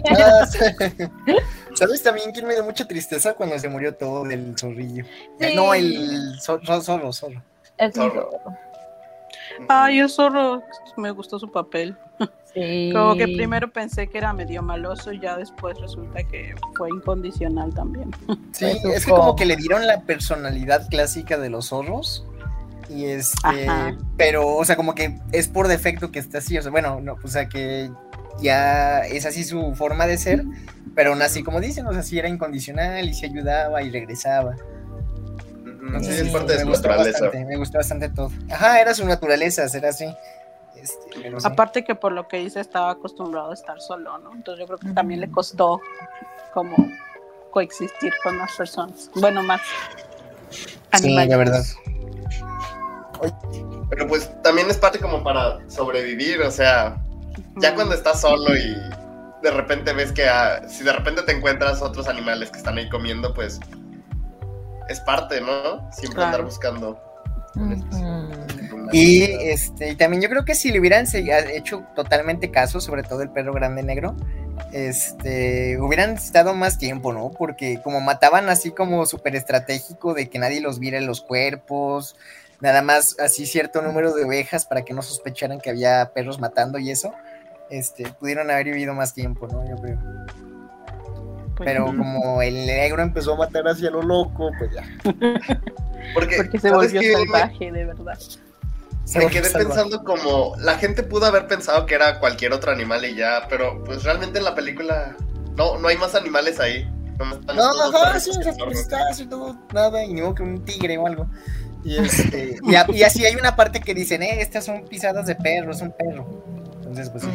¿Sabes también quién me dio mucha tristeza cuando se murió todo el zorrillo? Eh, Sí. No, el zo- zo- zorro, zorro. Es un Zorro. zorro. Ay, el zorro, me gustó su papel. Sí. Como que primero pensé que era medio maloso y ya después resulta que fue incondicional también. Sí, es que como co- que le dieron la personalidad clásica de los zorros. Y este, Ajá. pero, o sea, como que es por defecto que está así, o sea, bueno, no, o sea, que ya es así su forma de ser, pero aún así, como dicen, o sea, sí era incondicional y se ayudaba y regresaba. Entonces, Sí, es parte de me su gustó naturaleza. bastante, me gustó bastante todo. Ajá, era su naturaleza, era así. Este, sí. Aparte que por lo que dice estaba acostumbrado a estar solo, ¿no? Entonces yo creo que también le costó como coexistir con más personas. Bueno, más Sí, animales. la verdad. Pero pues también es parte como para sobrevivir, o sea, ya Mm. cuando estás solo y de repente ves que ah, si de repente te encuentras otros animales que están ahí comiendo, pues es parte, ¿no? Siempre Claro. andar buscando. Y este, y también yo creo que si le hubieran se- hecho totalmente caso, sobre todo el perro grande negro, este, hubieran estado más tiempo, ¿no? Porque como mataban así como súper estratégico de que nadie los viera en los cuerpos, nada más así cierto número de ovejas para que no sospecharan que había perros matando y eso, este, pudieron haber vivido más tiempo, ¿no? Yo creo. Pues, Pero como el negro empezó a matar hacia lo loco, pues ya. Porque, Porque se ¿sabes volvió qué? Me- salvaje, de verdad. se Me quedé salvaje. pensando como la gente pudo haber pensado que era cualquier otro animal y ya, pero pues realmente en la película no, no hay más animales ahí. No, ajá, perritos sí, pues haciendo nada, y ni modo que un tigre o algo. Y, este, y, a- y así hay una parte que dicen, eh, estas son pisadas de perro, es un perro. Entonces, pues sí.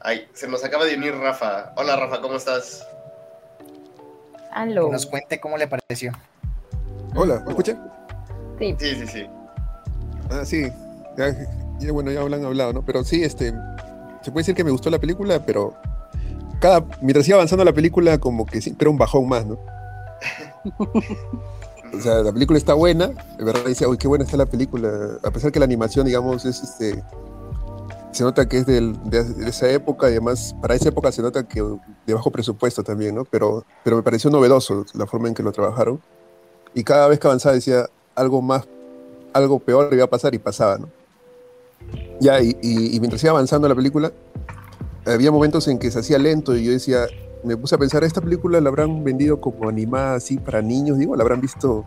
Ay, se nos acaba de unir Rafa. Hola Rafa, ¿cómo estás? Aló. que nos cuente cómo le pareció. Hola, ¿me escuchan? Sí. Sí, sí, sí. Ah, sí. Ya, ya, bueno, ya hablan hablado, ¿no? Pero sí, este. Se puede decir que me gustó la película, pero. Cada, mientras iba avanzando la película, como que siempre era un bajón más, ¿no? O sea, la película está buena, de verdad dice, uy, qué buena está la película. A pesar que la animación, digamos, es este. Se nota que es del- de, de esa época, y además, para esa época se nota que de bajo presupuesto también, ¿no? Pero, pero me pareció novedoso la forma en que lo trabajaron. Y cada vez que avanzaba decía, algo más, algo peor iba a pasar y pasaba, ¿no? Ya, y, y- y mientras iba avanzando la película, había momentos en que se hacía lento y yo decía, me puse a pensar, esta película la habrán vendido como animada así para niños, digo, la habrán visto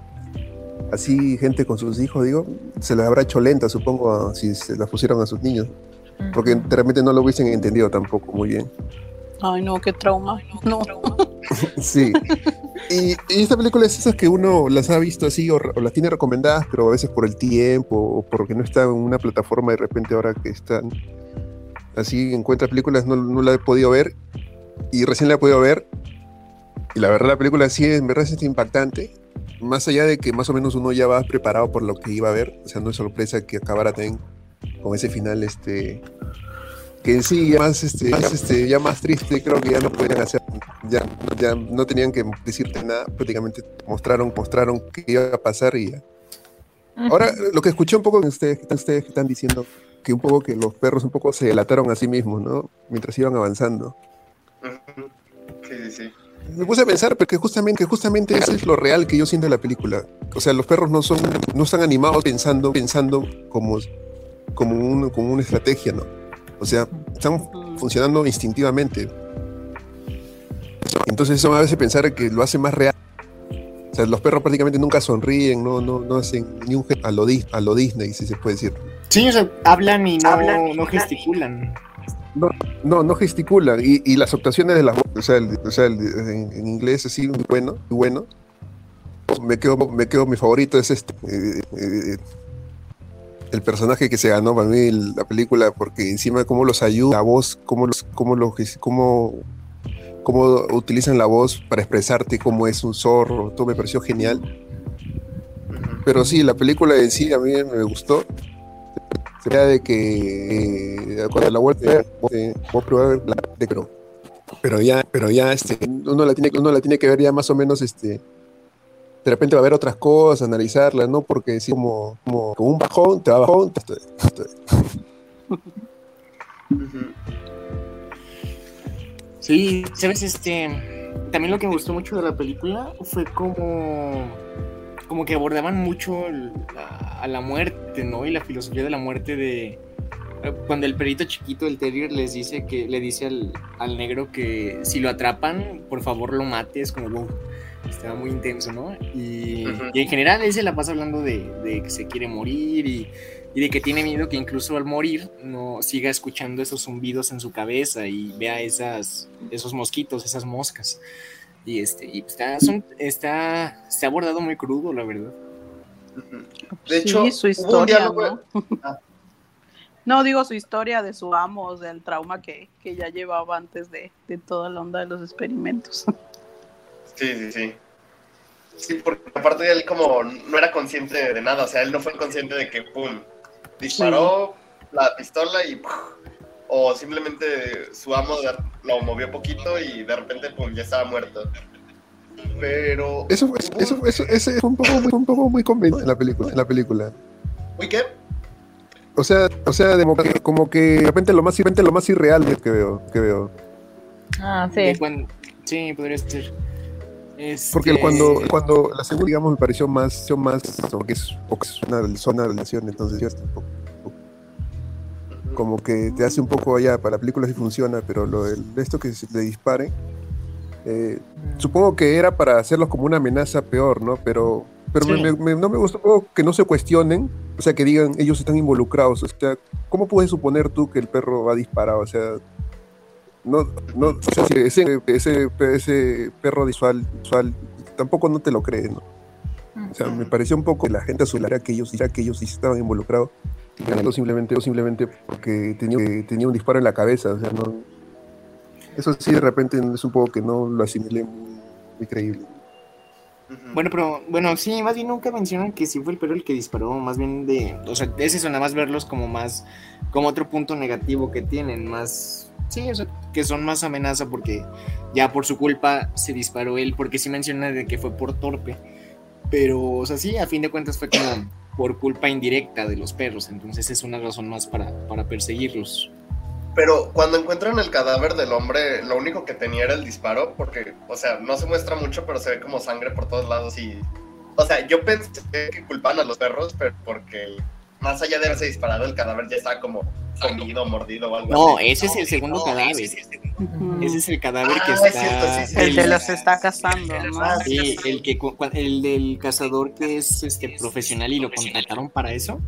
así gente con sus hijos, digo, se la habrá hecho lenta, supongo, si se la pusieron a sus niños, porque de repente no lo hubiesen entendido tampoco muy bien. Ay, no, qué trauma. No. Sí. Y, y esta película es esas que uno las ha visto así o, o las tiene recomendadas, pero a veces por el tiempo o porque no está en una plataforma de repente ahora que están así encuentra películas, no, no la he podido ver y recién la he podido ver. Y la verdad la película sí en verdad es impactante, más allá de que más o menos uno ya va preparado por lo que iba a ver, o sea, no es sorpresa que acabara también con ese final este que en sí ya más este, más, este ya más triste creo que ya no podían hacer ya, ya no tenían que decirte nada prácticamente mostraron mostraron qué iba a pasar y ya. ahora lo que escuché un poco de ustedes ustedes están diciendo que un poco que los perros un poco se delataron a sí mismos no mientras iban avanzando. Sí, sí, sí. me puse a pensar porque justamente, justamente eso es lo real que yo siento en la película. O sea, los perros no son, no están animados pensando, pensando como, como, un- como una estrategia, ¿no? O sea, están funcionando instintivamente. Entonces eso me hace pensar que lo hace más real. O sea, los perros prácticamente nunca sonríen, no, no, no hacen ni un gesto a lo, Dis- a lo Disney, si se puede decir. Sí, o sea, hablan y no, no gesticulan. No, no gesticulan. Y, y las actuaciones de las voces, o sea, el- o sea, el- en, en inglés así, muy bueno, muy bueno. Me quedo, me quedo, mi favorito es este. eh, eh, el personaje que se ganó para mí la película, porque encima cómo los ayuda, la voz, cómo los, cómo los, cómo, cómo utilizan la voz para expresarte cómo es un zorro, todo me pareció genial. Pero sí, la película en sí a mí me gustó. Sería de que eh, cuando la vuelta eh, voy a probar la de pero, pero ya, pero ya este, uno la tiene uno la tiene que ver ya más o menos este de repente va a haber otras cosas, analizarlas, ¿no? Porque sí, como, un bajón, te va bajón, te- te-. Sí, sabes, este. También lo que me gustó mucho de la película fue como. Como que abordaban mucho el- a, la muerte, ¿no? Y la filosofía de la muerte de. Cuando el perrito chiquito, el terrier, les dice que le dice al, al negro que si lo atrapan, por favor lo mate, es como wow. Estaba muy intenso, ¿no? Y, en general él se la pasa hablando de, de que se quiere morir y, y de que tiene miedo que incluso al morir no siga escuchando esos zumbidos en su cabeza y vea esas, esos mosquitos, esas moscas. Y este, y está, son- está, está abordado muy crudo, la verdad. De hecho, sí, su historia, diálogo. ¿no? Ah. No, digo su historia de su amo, o sea, el trauma que, que ya llevaba antes de, de toda la onda de los experimentos. Sí, sí, sí. Sí, porque aparte de él como no era consciente de nada, o sea, él no fue consciente de que, pum, disparó la pistola y, ¡puf! O simplemente su amo de- lo movió poquito y de repente, pum, ya estaba muerto. Pero... Eso, eso, eso, eso- ese fue un poco, muy- un poco muy conveniente en la película, en la película. ¿Uy, qué? O sea, o sea, como que, como que de repente lo más, de repente lo más irreal que veo, que veo. Ah, De sí. sí, podría ser. Este, Porque cuando, cuando la segunda, digamos, me pareció más, más, porque es, porque es una zona de relación, entonces yo hasta un poco- como que te hace un poco allá, para la película sí funciona, pero lo del- esto que se le dispare, eh, supongo que era para hacerlos como una amenaza peor, ¿no? Pero, pero Sí. me- me- no me gustó que no se cuestionen, o sea, que digan, ellos están involucrados, o sea, ¿cómo puedes suponer tú que el perro va a disparar? O sea, no, no, o sea, si ese, ese, ese perro visual, visual tampoco no te lo crees, ¿no? O sea, me pareció un poco que la gente asumiera que ellos, que ellos sí estaban involucrados, tirando simplemente, o simplemente porque tenía, tenía un disparo en la cabeza, o sea, no... Eso sí, de repente es un poco que no lo asimilé muy, muy creíble. Bueno, pero, bueno, sí, más bien nunca mencionan que sí fue el perro el que disparó, más bien de, o sea, es eso, nada más verlos como más, como otro punto negativo que tienen, más, sí, o sea, que son más amenaza porque ya por su culpa se disparó él, porque sí menciona de que fue por torpe, pero, o sea, sí, a fin de cuentas fue como por culpa indirecta de los perros, entonces es una razón más para, para perseguirlos. Pero cuando encuentran el cadáver del hombre, lo único que tenía era el disparo, porque, o sea, no se muestra mucho, pero se ve como sangre por todos lados y... O sea, yo pensé que culpaban a los perros, pero porque más allá de haberse disparado, el cadáver ya estaba como comido, mordido o algo No, así. ese es el segundo cadáver, ese es el cadáver que Ah, está... es cierto, sí, sí, el de los está cazando, ¿no? Sí, el que el del cazador que es este profesional y lo contrataron para eso,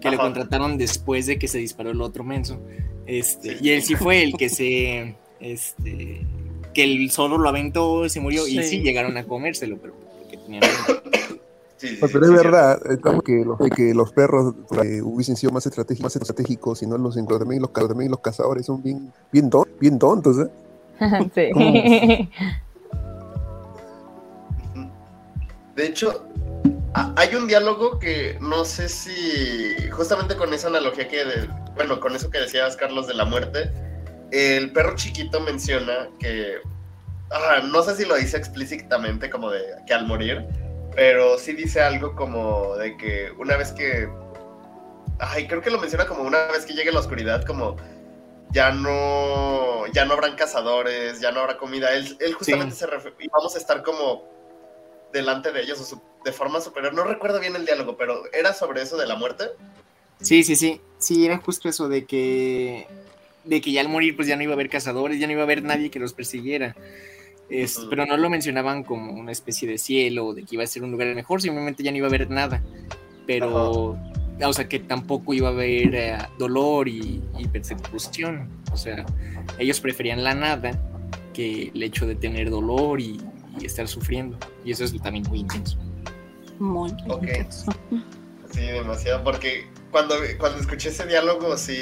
que lo contrataron después de que se disparó el otro menso. Este, y él sí fue el que se este que el solo lo aventó, se murió y Sí. sí llegaron a comérselo, pero porque tenían sí, Pero sí, es sí, verdad, como que los, que los perros eh, hubiesen sido más estratégicos, más estratégicos si no los también los, también los cazadores son bien, bien, ton- bien tontos, ¿eh? sí. De hecho, hay un diálogo que no sé si, justamente con esa analogía que, de- bueno, con eso que decías, Carlos, de la muerte, el perro chiquito menciona que, ah, no sé si lo dice explícitamente como de que al morir, pero sí dice algo como de que una vez que, ay, creo que lo menciona como una vez que llegue la oscuridad, como ya no, ya no habrán cazadores, ya no habrá comida. Él, él justamente se refiere, y vamos a estar como delante de ellos o de forma superior. No recuerdo bien el diálogo, pero era sobre eso de la muerte. Sí, sí, sí. Sí, era justo eso de que de que ya al morir pues ya no iba a haber cazadores, ya no iba a haber nadie que los persiguiera. Es-. Pero no lo mencionaban como una especie de cielo, de que iba a ser un lugar mejor, simplemente ya no iba a haber nada. Pero o sea, que tampoco iba a haber eh, dolor y, y persecución. O sea, ellos preferían la nada que el hecho de tener dolor y, y estar sufriendo. Y eso es también muy intenso. Muy Ok. intenso. Sí, demasiado, porque cuando, cuando escuché ese diálogo sí,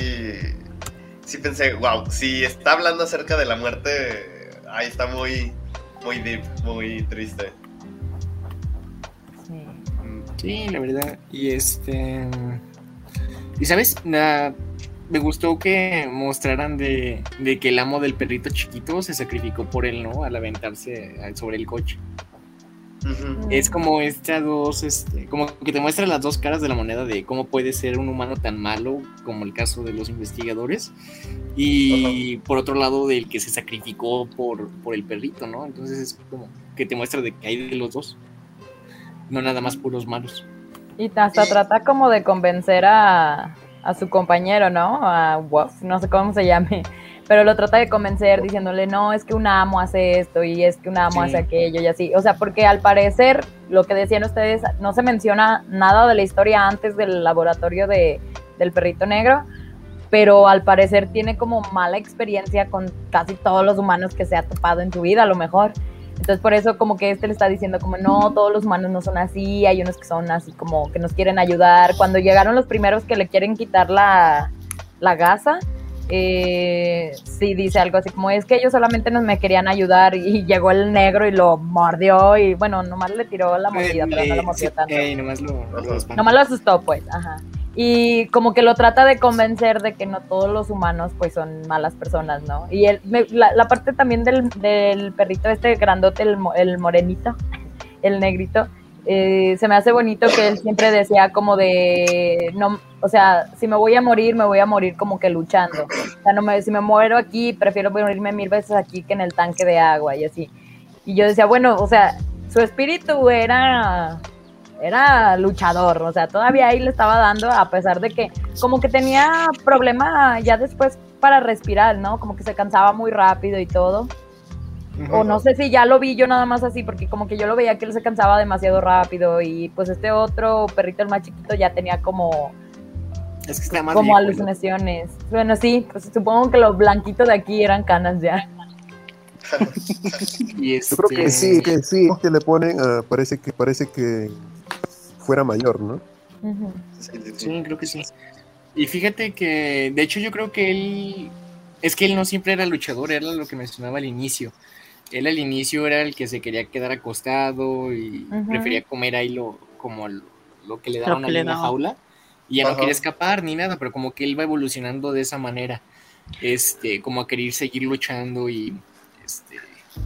sí pensé, wow, si está hablando acerca de la muerte, ahí está muy, muy deep, muy triste. Sí. Mm, Sí, la verdad. Y este. Y sabes, Na- me gustó que mostraran de, de que el amo del perrito chiquito se sacrificó por él, ¿no? Al aventarse sobre el coche. Ujú. Es como estas dos, este, como que te muestra las dos caras de la moneda de cómo puede ser un humano tan malo como el caso de los investigadores y por otro lado del que se sacrificó por, por el perrito, ¿no? Entonces es como que te muestra de que hay de los dos, no nada más puros malos. Y hasta trata como de convencer a, a su compañero, ¿no? A Wolf, no sé cómo se llame. Pero lo trata de convencer diciéndole, no, es que un amo hace esto y es que un amo Sí. hace aquello y así. O sea, porque al parecer, lo que decían ustedes, no se menciona nada de la historia antes del laboratorio de, del perrito negro, pero al parecer tiene como mala experiencia con casi todos los humanos que se ha topado en su vida, a lo mejor. Entonces por eso como que este le está diciendo como no, todos los humanos no son así, hay unos que son así como que nos quieren ayudar. Cuando llegaron los primeros que le quieren quitar la, la gasa, eh, sí dice algo así como es que ellos solamente nos me querían ayudar y llegó el negro y lo mordió y bueno, nomás le tiró la mordida, pero no lo mordió Sí, tanto. eh, nomás lo, lo espantó. Nomás lo asustó, pues, ajá. Y como que lo trata de convencer de que no todos los humanos, pues, son malas personas, ¿no? Y él, me- la, la parte también del, del perrito este grandote, el, mo- el morenito, el negrito, eh, se me hace bonito que él siempre decía como de, no, o sea, si me voy a morir, me voy a morir como que luchando. O sea, no me, si me muero aquí, prefiero morirme mil veces aquí que en el tanque de agua y así. Y yo decía, bueno, o sea, su espíritu era era luchador, o sea, todavía ahí le estaba dando, a pesar de que como que tenía problema ya después para respirar, ¿no? Como que se cansaba muy rápido y todo. O no sé si ya lo vi yo nada más así, porque como que yo lo veía que él se cansaba demasiado rápido y pues este otro perrito, el más chiquito, ya tenía como, Es que está más como viejo, ¿no? alucinaciones. Bueno, sí, pues supongo que los blanquitos de aquí eran canas ya. Y Yo creo que este- sí, que sí, que le ponen, ah, parece que parece que fuera mayor, ¿no? Sí, creo que sí. Y fíjate que, de hecho, yo creo que él, es que él no siempre era luchador, era lo que mencionaba al inicio. Él al inicio era el que se quería quedar acostado y prefería comer ahí lo, como lo, lo que le daban en la jaula. Y ya no quería escapar ni nada, pero como que él va evolucionando de esa manera. Este, como a querer seguir luchando y este.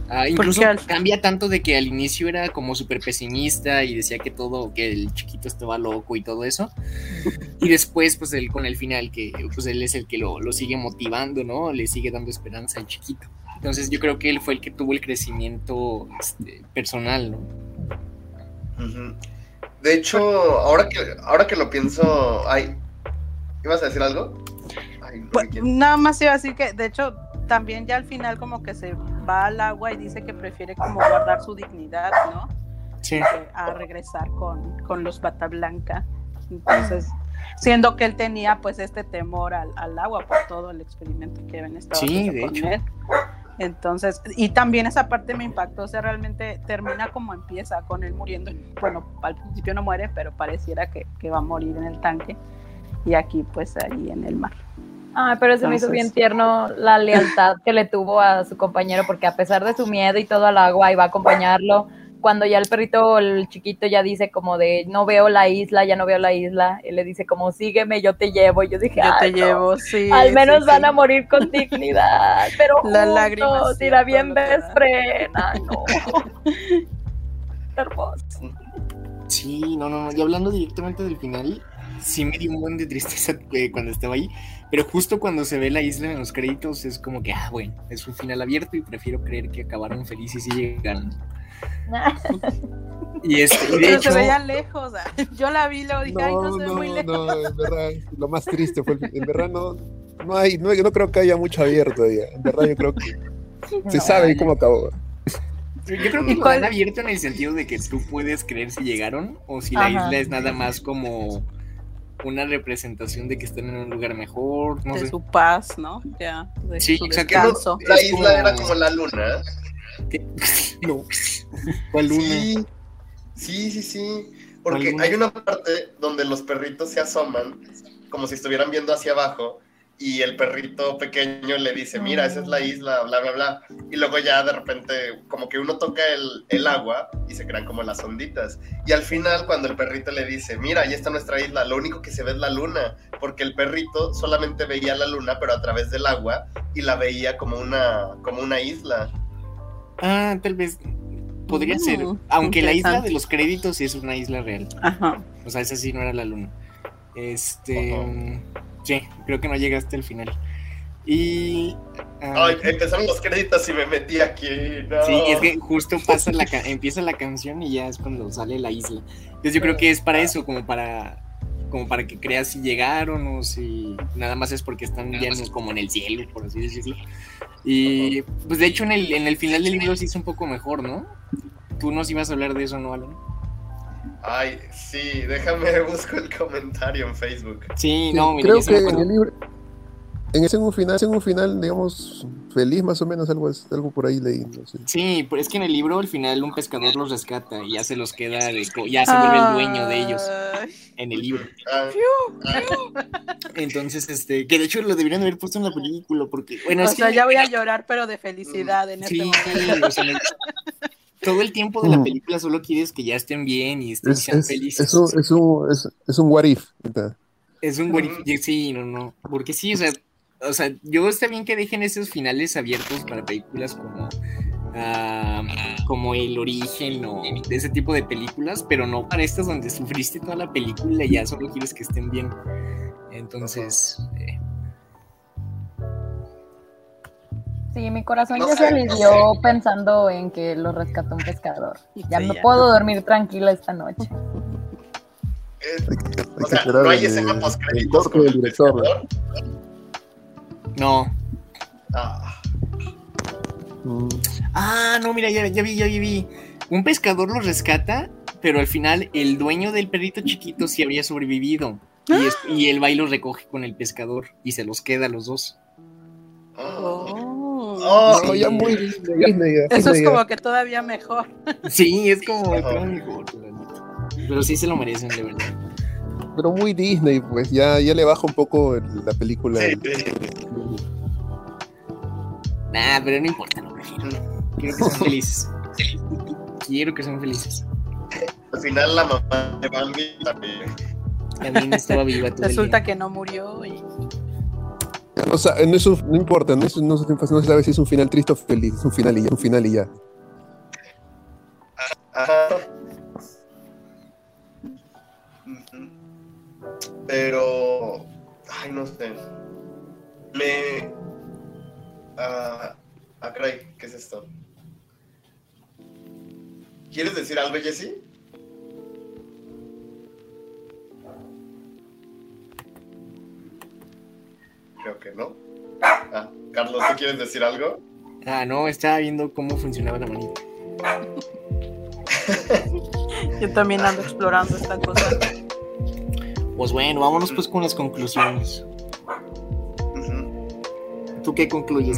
ah, incluso cambia tanto de que al inicio era como súper pesimista y decía que todo, que el chiquito estaba loco y todo eso. Y después, pues él con el final, que pues él es el que lo, lo sigue motivando, ¿no? Le sigue dando esperanza al chiquito. Entonces yo creo que él fue el que tuvo el crecimiento este, personal, ¿no? De hecho, ahora que, ahora que lo pienso, ay, ¿ibas a decir algo? Ay, no Pues, nada más iba a decir que, de hecho, también ya al final como que se va al agua y dice que prefiere como guardar su dignidad, ¿no? Sí. Eh, a regresar con, con los bata blanca. Entonces, siendo que él tenía pues este temor al, al agua por todo el experimento que habían estado Sí, haciendo de con hecho. él. Entonces, y también esa parte me impactó, o sea, realmente termina como empieza, con él muriendo. Bueno, al principio no muere, pero pareciera que, que va a morir en el tanque. Y aquí, pues, ahí en el mar. Ay, pero se me hizo Entonces- bien tierno la lealtad que le tuvo a su compañero, porque a pesar de su miedo y todo al agua, iba a acompañarlo. Cuando ya el perrito, el chiquito, ya dice como de no veo la isla, ya no veo la isla, él le dice como sígueme, yo te llevo. Y yo dije, Yo te "Ay, no, llevo, sí. Al menos sí, van sí. a morir con dignidad, pero juntos, la bien que best da. friend. Ay, no. Hermoso. Sí, no, no, no. Y hablando directamente del final, sí me dio un buen de tristeza eh, cuando estaba ahí. Pero justo cuando se ve la isla en los créditos, es como que, ah, bueno, es un final abierto y prefiero creer que acabaron felices y llegan. Y, este, y de Pero hecho, se veía lejos. ah. Yo la vi luego dije, ay, no, No, se ve no, muy lejos. no, en verdad, lo más triste fue, el- en verdad no, no hay, no, no creo que haya mucho abierto todavía, en verdad yo creo que se No. sabe cómo acabó. yo creo que ¿Y lo dan abierto en el sentido de que tú puedes creer si llegaron o si la Ajá. isla es nada más como una representación de que están en un lugar mejor, no de sé. su paz, ¿no? Ya, de Sí, su. La isla como- era como la luna. ¿Qué? No. ¿Cuál luna? Sí, sí, sí, sí. Porque hay una parte donde los perritos se asoman como si estuvieran viendo hacia abajo y el perrito pequeño le dice, mira, esa es la isla, bla, bla, bla. Y luego ya de repente como que uno toca el, el agua y se crean como las onditas. Y al final cuando el perrito le dice, mira, ahí está nuestra isla, lo único que se ve es la luna, porque el perrito solamente veía la luna pero a través del agua y la veía como una, como una isla. Ah, tal vez podría ser. Aunque la isla de los créditos sí es una isla real. Ajá. O sea, esa sí no era la luna. Este. Sí, creo que no llegaste al final. Y. ah, Ay, empezaron los créditos y me metí aquí. no. Sí, es que justo pasa la empieza la canción y ya es cuando sale la isla. Entonces yo creo que es para eso, como para como para que creas si llegaron o si nada más es porque están ya en- como en el cielo, por así decirlo. Y pues de hecho en el, en el final del libro sí es un poco mejor, ¿no? Tú nos ibas a hablar de eso, ¿no, Alan? Ay, sí, déjame busco el comentario en Facebook. Sí, no, mira, creo que en el libro, en ese en un final, en un final, digamos, feliz más o menos, algo, es- algo por ahí leí, no sé. Sí, pero es que en el libro al final un pescador los rescata y ya se los queda, de ya se vuelve el dueño de ellos en el libro. Entonces, este, que de hecho lo deberían haber puesto en la película porque, bueno, o es sea, que ya voy a llorar, pero de felicidad en este sí, momento. o sea, todo el tiempo de la Mm. película solo quieres que ya estén bien y estén Es, sean es, felices. es un, es, un, es, es un what if. Es un what if- sí, no, no, porque sí, o sea, o sea, yo está bien que dejen esos finales abiertos para películas como ah, como El Origen o de ese tipo de películas, pero no para estas donde sufriste toda la película y ya solo quieres que estén bien. Entonces, eh, Sí, mi corazón No ya sé, se no alivió sé. pensando en que lo rescató un pescador. Ya Sí, no ya. puedo dormir tranquila esta noche. eh, o sea, no hay escena con del el director. No. Ah, Mm, Ah, no, mira, ya, ya vi, ya vi. Un pescador los rescata, pero al final el dueño del perrito chiquito sí habría sobrevivido. Y, es- y él va y los recoge con el pescador y se los queda a los dos. Oh. Oh, ya muy Eso es como que todavía mejor. Sí, es como todo mejor. Pero sí se lo merecen, de verdad. Pero muy Disney, pues ya, ya le baja un poco el- la película. Sí. Nah, pero no importa, lo prefiero. Quiero que sean felices. Quiero que sean felices. Al final la mamá de Bambi también. También estaba viva todo el Resulta día. que no murió y O sea, no, es un- no importa, no, es- no se- no se sabe si es un final triste o feliz, es un final y ya, un final y ya. Pero. Ay, no sé. Me. Ah, ah, caray, ¿qué es esto? ¿Quieres decir algo, Jesse? Creo que no. Ah, Carlos, ¿tú quieres decir algo? Ah, no, estaba viendo cómo funcionaba la manita. yo también ando explorando esta cosa. Pues bueno, vámonos pues con las conclusiones. ¿Tú qué concluyes?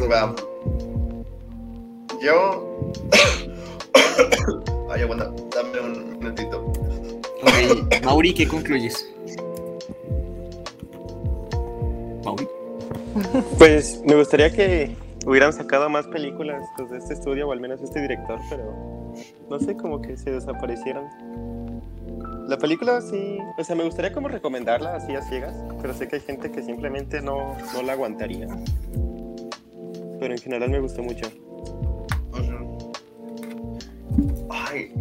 Yo. Ay, aguanta, dame un minutito. Ok, Mauri, ¿qué concluyes? Mauri. Pues me gustaría que hubieran sacado más películas pues, de este estudio, o al menos este director, pero no sé, como que se desaparecieron. La película sí, o sea, me gustaría como recomendarla así a ciegas, pero sé que hay gente que simplemente no, no la aguantaría. Pero en general me gustó mucho. Ay,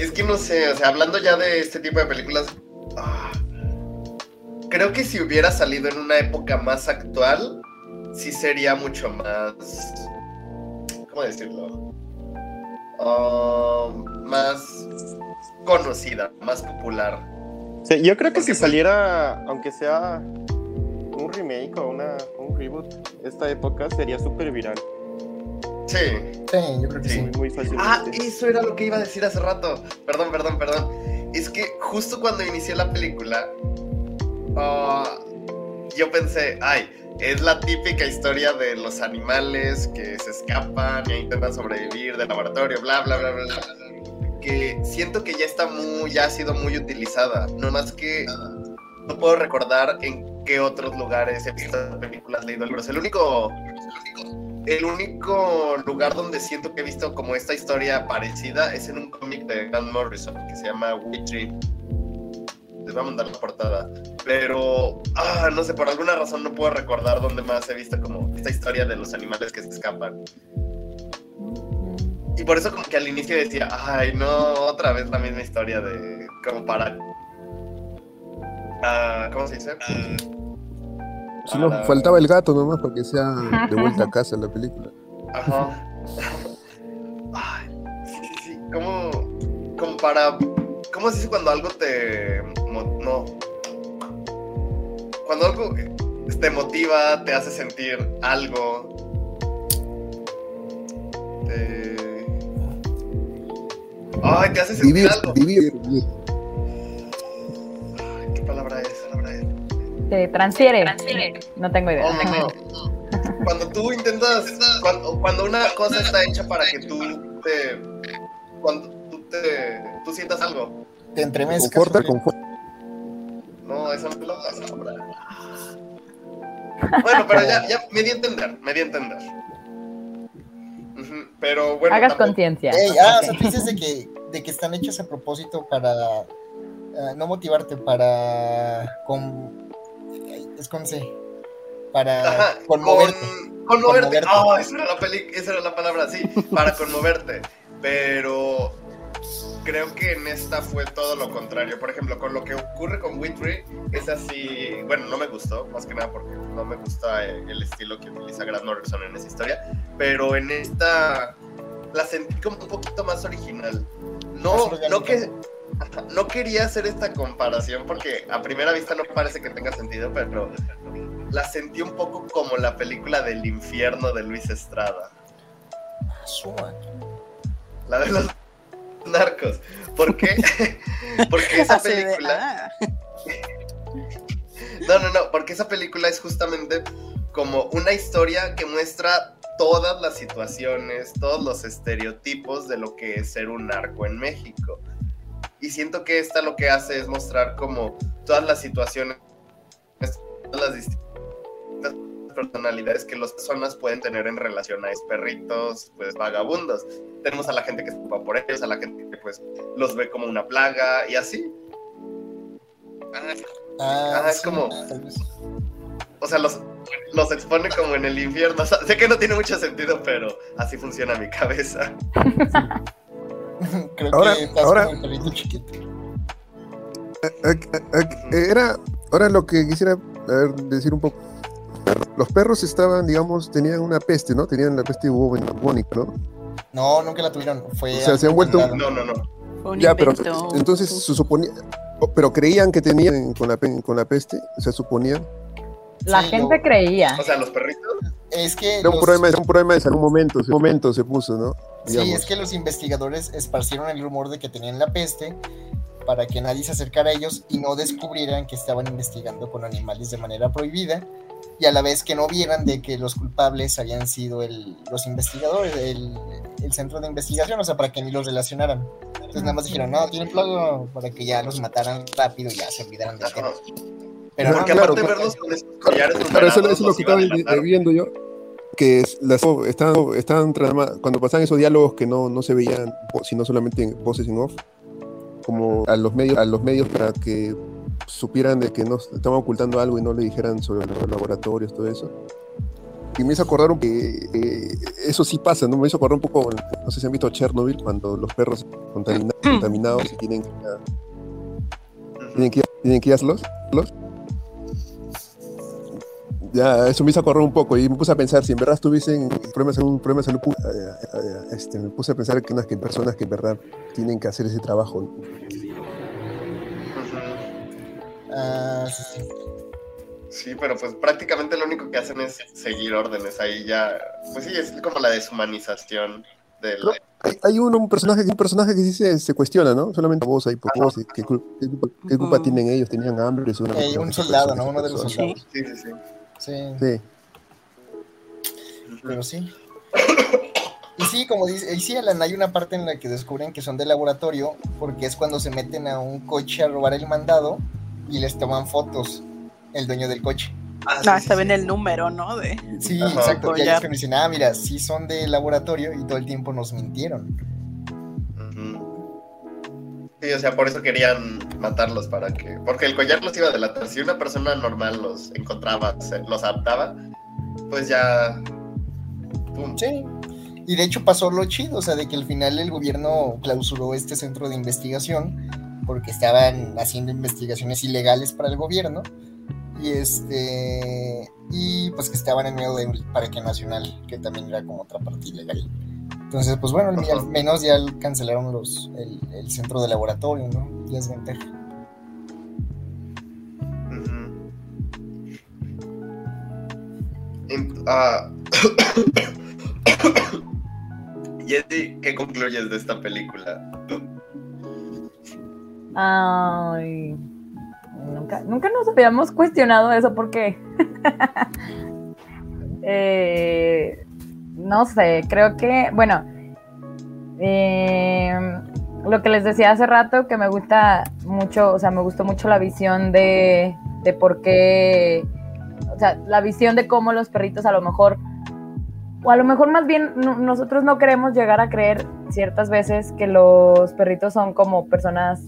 es que no sé, o sea, hablando ya de este tipo de películas, ah, creo que si hubiera salido en una época más actual, sí sería mucho más, ¿cómo decirlo? Ah, más conocida, más popular. Sí, yo creo que si saliera, aunque sea un remake o una, un reboot, esta época sería súper viral. Sí. Sí, yo creo Sí. Muy, muy fácilmente. Ah, eso era lo que iba a decir hace rato. Perdón, perdón, perdón. Es que justo cuando inicié la película, ah, yo pensé, ay, es la típica historia de los animales que se escapan e intentan sobrevivir del laboratorio, bla, bla, bla, bla, bla. Que siento que ya está muy, ya ha sido muy utilizada. No más que no puedo recordar en qué otros lugares he visto películas, leído libros. El único, el único lugar donde siento que he visto como esta historia parecida es en un cómic de Grant Morrison que se llama Witchery. Les voy a mandar la portada. Pero, ah, no sé, por alguna razón no puedo recordar dónde más he visto como esta historia de los animales que se escapan. Y por eso como que al inicio decía, ay, no, otra vez la misma historia de como para... ah, ¿Cómo se dice? Solo Para- faltaba el gato nomás para que sea de vuelta a casa la película. Ajá. Ay, sí, sí, sí. Como, como para. ¿Cómo se dice cuando algo te. Mo- No. Cuando algo te motiva, te hace sentir algo. Te. Ay, te hace sentir Vivir, algo. vivir, vivir. Ay, ¿Qué palabra es? ¿Qué palabra es? Se transfiere. No tengo idea. Oh, Cuando tú intentas, cuando, cuando una cosa está hecha para que tú te, cuando tú te, tú sientas algo, Te entremezcas. Conforta, conforta. No, esa no la palabra. Bueno, pero ya, ya me di a entender, me di a entender. Pero bueno, Hagas conciencia. Ah, o sea, dices de que, de que están hechos a propósito para ah, no motivarte, para con es con C, para Ajá, conmoverte. con- conmoverte. Conmoverte. Ah, esa era la peli, esa era la palabra, sí, para conmoverte. Pero creo que en esta fue todo lo contrario. Por ejemplo, con lo que ocurre con Witry, es así. Bueno, no me gustó, más que nada porque no me gusta eh, el estilo que utiliza Grant Morrison en esa historia. Pero en esta la sentí como un poquito más original. No, no que. No quería hacer esta comparación porque a primera vista no parece que tenga sentido, pero la sentí un poco como la película del infierno de Luis Estrada. La de los narcos. ¿Por qué? Porque esa de, película. ah, No, no, no. Porque esa película es justamente como una historia que muestra todas las situaciones, todos los estereotipos de lo que es ser un narco en México. Y siento que esta lo que hace es mostrar como todas las situaciones, todas las distintas personalidades que las personas pueden tener en relación a esos perritos, pues vagabundos. Tenemos a la gente que se preocupa por ellos, a la gente que pues los ve como una plaga y así. Ah, Ah, es sí, como-. O sea, los, los expone como en el infierno. O sea, sé que no tiene mucho sentido, pero así funciona mi cabeza. Creo Ahora- que estás ahora- como el perrito chiquito. Ac- ac- Era, ahora lo que quisiera a ver, decir un poco. Los perros estaban, digamos, tenían una peste, ¿no? Tenían la peste bubónica, ¿no? No, nunca la tuvieron. Fue O sea, se han vuelto- inventado. No, no, no. fue un Ya, pero entonces se suponía, pero creían que tenían con la, con la peste, se suponía. La Sí, gente lo- creía. O sea, los perritos. Es que Era un los- problema, era un problema de salud, un momento, un momento se puso, ¿no? Sí, es que los investigadores esparcieron el rumor de que tenían la peste para que nadie se acercara a ellos y no descubrieran que estaban investigando con animales de manera prohibida y a la vez que no vieran de que los culpables habían sido el- los investigadores, el, el centro de investigación, o sea, para que ni los relacionaran. Entonces nada más dijeron, no, tienen plaga para que ya los mataran rápido y ya se olvidaran del tema. Pero no, Porque claro, aparte claro. verlos con esos collares Claro, eso, es lo que estaba viendo yo. Que es- las, estaban trama- cuando pasaban esos diálogos que no, no se veían, sino solamente en voces en off, como a los medios, a los medios para que supieran de que no estaban ocultando algo y no le dijeran sobre los laboratorios, todo eso. Y me hizo acordar un- que eh, eso sí pasa, ¿no? Me hizo acordar un poco, no sé si han visto Chernobyl, cuando los perros contamina- contaminados y tienen que Ujú. tienen que, tienen que a los. Ya, eso me hizo acordar un poco y me puse a pensar, si en verdad estuviesen problemas de salud, problemas de salud pu- eh, eh, este, me puse a pensar que, no, que personas que en verdad tienen que hacer ese trabajo. Ah, sí, sí. Sí, pero pues prácticamente lo único que hacen es seguir órdenes. Ahí ya, pues sí, es como la deshumanización del... Hay, hay uno, un personaje, un personaje que sí se, se cuestiona, ¿no? Solamente vos ahí, por vos, ¿qué, cul- qué culpa, qué culpa Ujú. tienen ellos? Tenían hambre. Hay un soldado, persona, ¿no? Uno de los soldados. Sí, sí, sí. Sí, Sí. pero sí. Y sí, como dice, y sí, Alan, hay una parte en la que descubren que son de laboratorio, porque es cuando se meten a un coche a robar el mandado y les toman fotos el dueño del coche. Ah, Ah, sí, se sí, el número, ¿no? De... Sí, Ajá. exacto. Y Collar. cuando dicen, ah, mira, sí son de laboratorio y todo el tiempo nos mintieron. Sí, o sea, por eso querían matarlos para que. Porque el collar los iba a delatar. Si una persona normal los encontraba, se- los adaptaba, pues ya. Pum. Sí. Y de hecho pasó lo chido, o sea, de que al final el gobierno clausuró este centro de investigación porque estaban haciendo investigaciones ilegales para el gobierno y este y pues que estaban en medio del Parque Nacional, que también era como otra parte ilegal. Entonces, pues bueno, al, menos ya cancelaron los el, centro de laboratorio, ¿no? Ya es ventaja. Ah. Yeti, ¿qué concluyes de esta película? Ay, nunca, nunca nos habíamos cuestionado eso porque, eh, no sé, creo que, bueno, eh, lo que les decía hace rato, que me gusta mucho, o sea, me gustó mucho la visión de, de por qué, o sea, la visión de cómo los perritos a lo mejor, o a lo mejor más bien no- nosotros no queremos llegar a creer ciertas veces que los perritos son como personas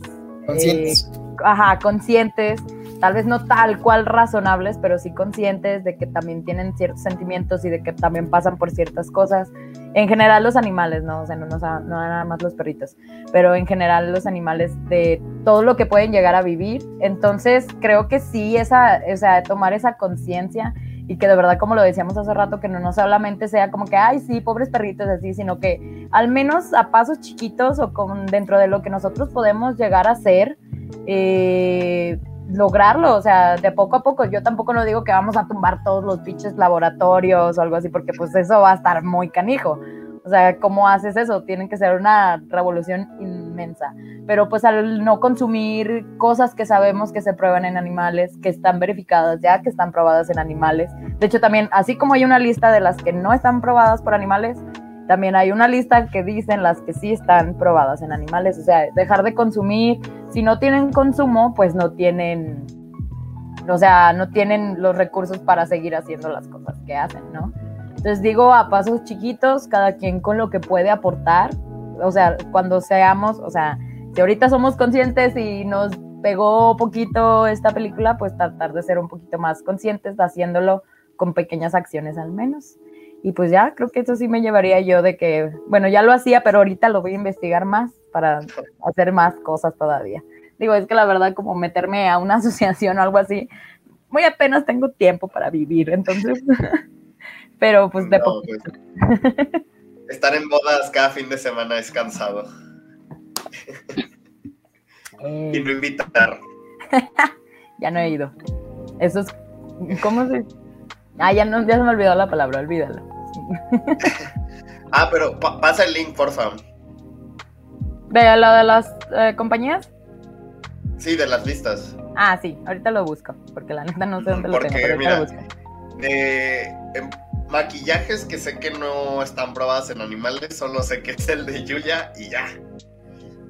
Conscientes. eh, ajá, conscientes, tal vez no tal cual razonables, pero sí conscientes de que también tienen ciertos sentimientos y de que también pasan por ciertas cosas. En general los animales, no, o sea, no, no, no nada más los perritos, pero en general los animales de todo lo que pueden llegar a vivir. Entonces creo que sí, esa, o sea, tomar esa conciencia y que de verdad, como lo decíamos hace rato, que no, no solamente sea como que, ay, sí, pobres perritos así, sino que al menos a pasos chiquitos o con, dentro de lo que nosotros podemos llegar a hacer, eh, lograrlo, o sea, de poco a poco. Yo tampoco no digo que vamos a tumbar todos los pinches laboratorios o algo así, porque pues eso va a estar muy canijo. O sea, ¿cómo haces eso? Tienen que ser una revolución inmensa. Pero pues al no consumir cosas que sabemos que se prueban en animales, que están verificadas ya, que están probadas en animales. De hecho, también, así como hay una lista de las que no están probadas por animales, también hay una lista que dicen las que sí están probadas en animales. O sea, dejar de consumir. Si no tienen consumo, pues no tienen, o sea, no tienen los recursos para seguir haciendo las cosas que hacen, ¿no? Entonces digo a pasos chiquitos, cada quien con lo que puede aportar. O sea, cuando seamos, o sea, si ahorita somos conscientes y nos pegó poquito esta película, pues tratar de ser un poquito más conscientes, haciéndolo con pequeñas acciones al menos. Y pues ya, creo que eso sí me llevaría yo de que, bueno, ya lo hacía, pero ahorita lo voy a investigar más para hacer más cosas todavía. Digo, es que la verdad, como meterme a una asociación o algo así, muy apenas tengo tiempo para vivir, entonces, pero pues de No, poco. pues, estar en bodas cada fin de semana es cansado. eh, Y no invitar. ya no he ido. Eso es, ¿cómo se? Ah, ya, no, ya se me olvidó la palabra, olvídalo. Ah, pero pa- pasa el link, porfa. ¿De lo de las eh, compañías? Sí, de las listas. Ah, sí, ahorita lo busco, porque la neta no sé dónde lo tengo, pero ahorita lo mira, busco. De em, maquillajes que sé que no están probados en animales, solo sé que es el de Yuya y ya.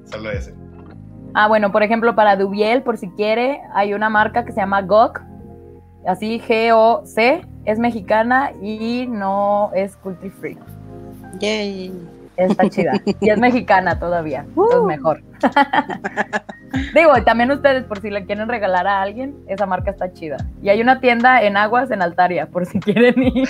Solo ese. Ah, bueno, por ejemplo, para Dubiel, por si quiere, hay una marca que se llama GOC, así G-O-C, es mexicana y no es cruelty free. Yay. Está chida. Y es mexicana todavía. Entonces Uh. mejor. Digo, y también ustedes, por si le quieren regalar a alguien, esa marca está chida. Y hay una tienda en Aguas, en Altaria, por si quieren ir.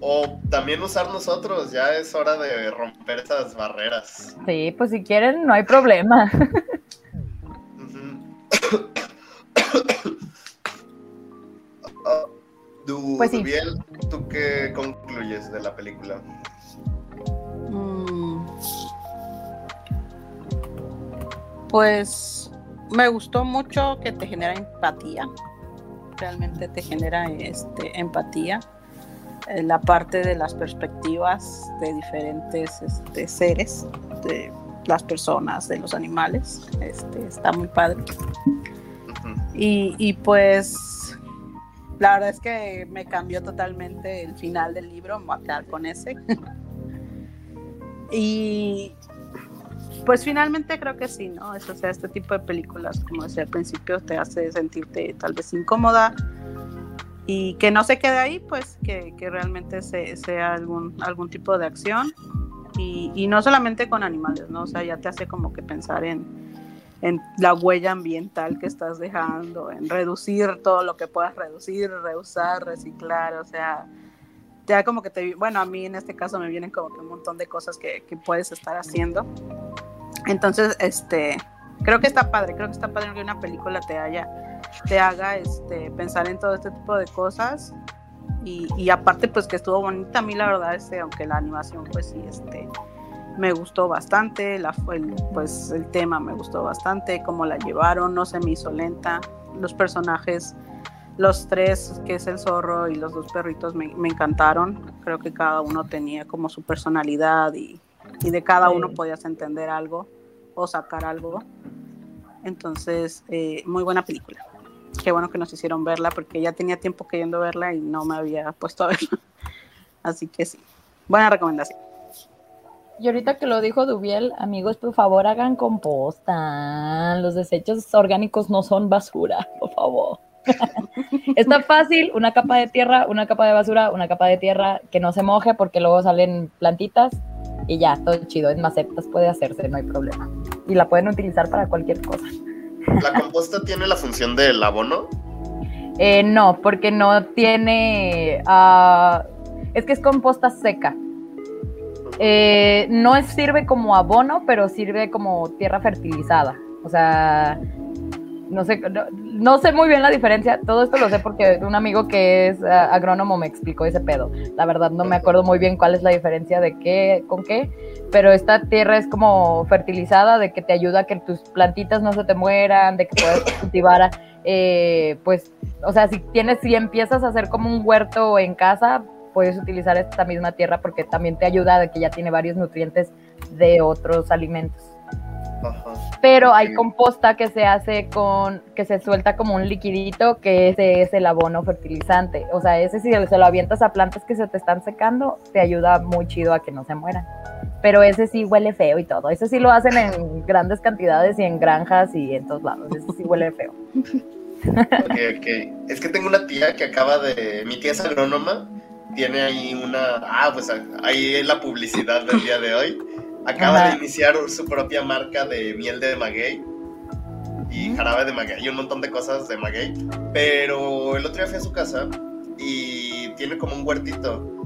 O también usar nosotros, ya es hora de romper esas barreras. Sí, pues si quieren, no hay problema. Ah, Du- Pues sí. Dubiel, ¿tú qué concluyes de la película? Mm. Pues me gustó mucho que te genera empatía. Realmente te genera este, empatía. eh, la parte de las perspectivas de diferentes este, seres, de las personas, de los animales. Este, está muy padre. Y, y pues la verdad es que me cambió totalmente el final del libro, me voy a quedar con ese. y pues finalmente creo que sí, ¿no? Eso, o sea, este tipo de películas, como decía al principio, te hace sentirte tal vez incómoda y que no se quede ahí, pues que, que realmente se- sea algún, algún tipo de acción y, y no solamente con animales, ¿no? O sea, ya te hace como que pensar en, en la huella ambiental que estás dejando, en reducir todo lo que puedas reducir, reusar, reciclar, o sea, da como que te, bueno, a mí en este caso me vienen como que un montón de cosas que, que puedes estar haciendo. Entonces, este, creo que está padre, creo que está padre que una película te haya, te haga este, pensar en todo este tipo de cosas. Y, y aparte, pues que estuvo bonita, a mí la verdad, este, aunque la animación, pues sí, este, me gustó bastante, la, el, pues el tema me gustó bastante, cómo la llevaron, no se me hizo lenta, los personajes, los tres, que es el zorro y los dos perritos, me, me encantaron, creo que cada uno tenía como su personalidad y, y de cada uno podías entender algo o sacar algo, entonces, eh, muy buena película. Qué bueno que nos hicieron verla porque ya tenía tiempo queriendo verla y no me había puesto a verla. Así que sí, buena recomendación. Y ahorita que lo dijo Dubiel, amigos, por favor hagan composta. Los desechos orgánicos no son basura, por favor. Está fácil, una capa de tierra, una capa de basura, una capa de tierra que no se moje porque luego salen plantitas y ya, todo chido. En macetas puede hacerse, no hay problema. Y la pueden utilizar para cualquier cosa. ¿La composta tiene la función del abono? Eh, no, porque no tiene. ah, es que es composta seca. Eh, no sirve como abono, pero sirve como tierra fertilizada. O sea, no sé, no, no sé muy bien la diferencia. Todo esto lo sé porque un amigo que es ah, agrónomo me explicó ese pedo. La verdad no me acuerdo muy bien cuál es la diferencia de qué con qué, pero esta tierra es como fertilizada, de que te ayuda a que tus plantitas no se te mueran, de que puedes cultivar, eh, pues, o sea, si tienes, si empiezas a hacer como un huerto en casa, puedes utilizar esta misma tierra porque también te ayuda de que ya tiene varios nutrientes de otros alimentos. Ajá. Pero hay composta que se hace con, que se suelta como un liquidito, que ese es el abono fertilizante. O sea, ese si se lo avientas a plantas que se te están secando, te ayuda muy chido a que no se mueran. Pero ese sí huele feo y todo. Ese sí lo hacen en grandes cantidades y en granjas y en todos lados. Ese sí huele feo. Ok, ok. Es que tengo una tía que acaba de. Mi tía es agrónoma. Tiene ahí una. Ah, pues ahí es la publicidad del día de hoy. Acaba Ajá. de iniciar su propia marca de miel de maguey. Y jarabe de maguey y un montón de cosas de maguey. Pero el otro día fui a su casa y tiene como un huertito.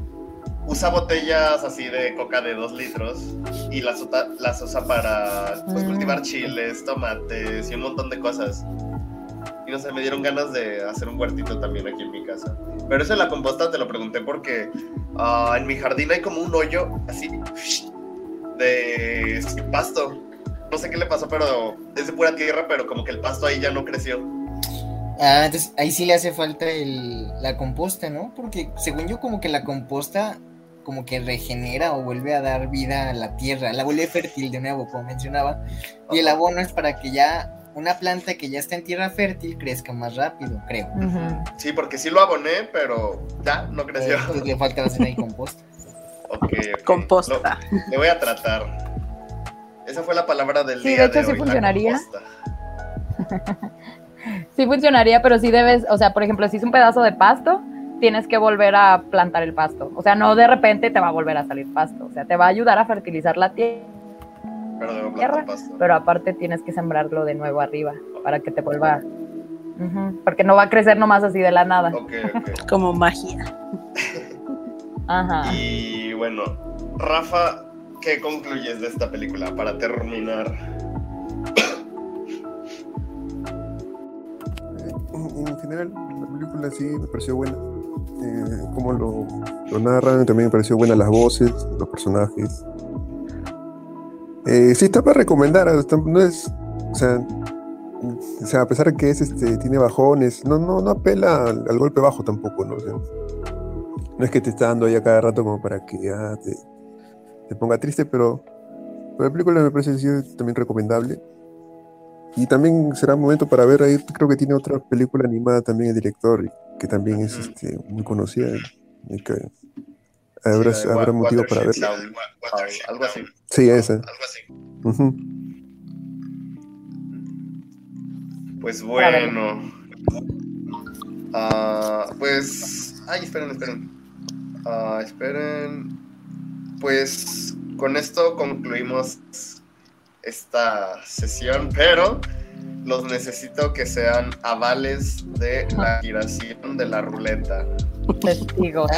Usa botellas así de coca de dos litros y las, las usa para pues, Mm. cultivar chiles, tomates y un montón de cosas. Y no sé, me dieron ganas de hacer un huertito también aquí en mi casa. Pero eso de la composta te lo pregunté porque ah, en mi jardín hay como un hoyo así de pasto. No sé qué le pasó, pero es de pura tierra, pero como que el pasto ahí ya no creció. Ah, entonces ahí sí le hace falta el, la composta, ¿no? Porque según yo como que la composta como que regenera o vuelve a dar vida a la tierra, la vuelve fértil de nuevo, como mencionaba. Y el abono es para que ya una planta que ya está en tierra fértil crezca más rápido, creo. Ujú. Sí, porque sí lo aboné, pero ya no creció. Entonces le falta hacer ahí composta. Ok, ok. Composta. Lo, le voy a tratar. Esa fue la palabra del Sí, día de hecho, sí hoy, funcionaría. Sí funcionaría, pero sí debes, o sea, por ejemplo, si es un pedazo de pasto, tienes que volver a plantar el pasto. O sea, no de repente te va a volver a salir pasto. O sea, te va a ayudar a fertilizar la tierra, Pero debo Tierra, pasto. pero aparte tienes que sembrarlo de nuevo arriba para que te vuelva... Porque no va a crecer nomás así de la nada. Ok, ok. Como magia. Ajá. Y bueno, Rafa, ¿qué concluyes de esta película para terminar? En, en general, la película sí me pareció buena. Eh, como lo, lo narran, también me pareció buena las voces, los personajes. Eh, sí, está para recomendar. está- no es, o sea, o sea, a pesar de que es, este, tiene bajones, no, no, no apela al, al golpe bajo tampoco, ¿no? O sea, No es que te está dando ahí a cada rato como para que ah, te, te ponga triste, pero, pero la película me parece sí, también recomendable. Y también será momento para ver ahí, creo que tiene otra película animada también el director, que también es este, muy conocida. y que habrá, Sí, habrá motivo para verla. Down, ah, algo así. Sí, esa. Ujú. Pues bueno. Ah, pues. Ay, esperen, esperen. Ah, esperen. Pues con esto concluimos esta sesión, pero los necesito que sean avales de la giración de la ruleta. Testigos.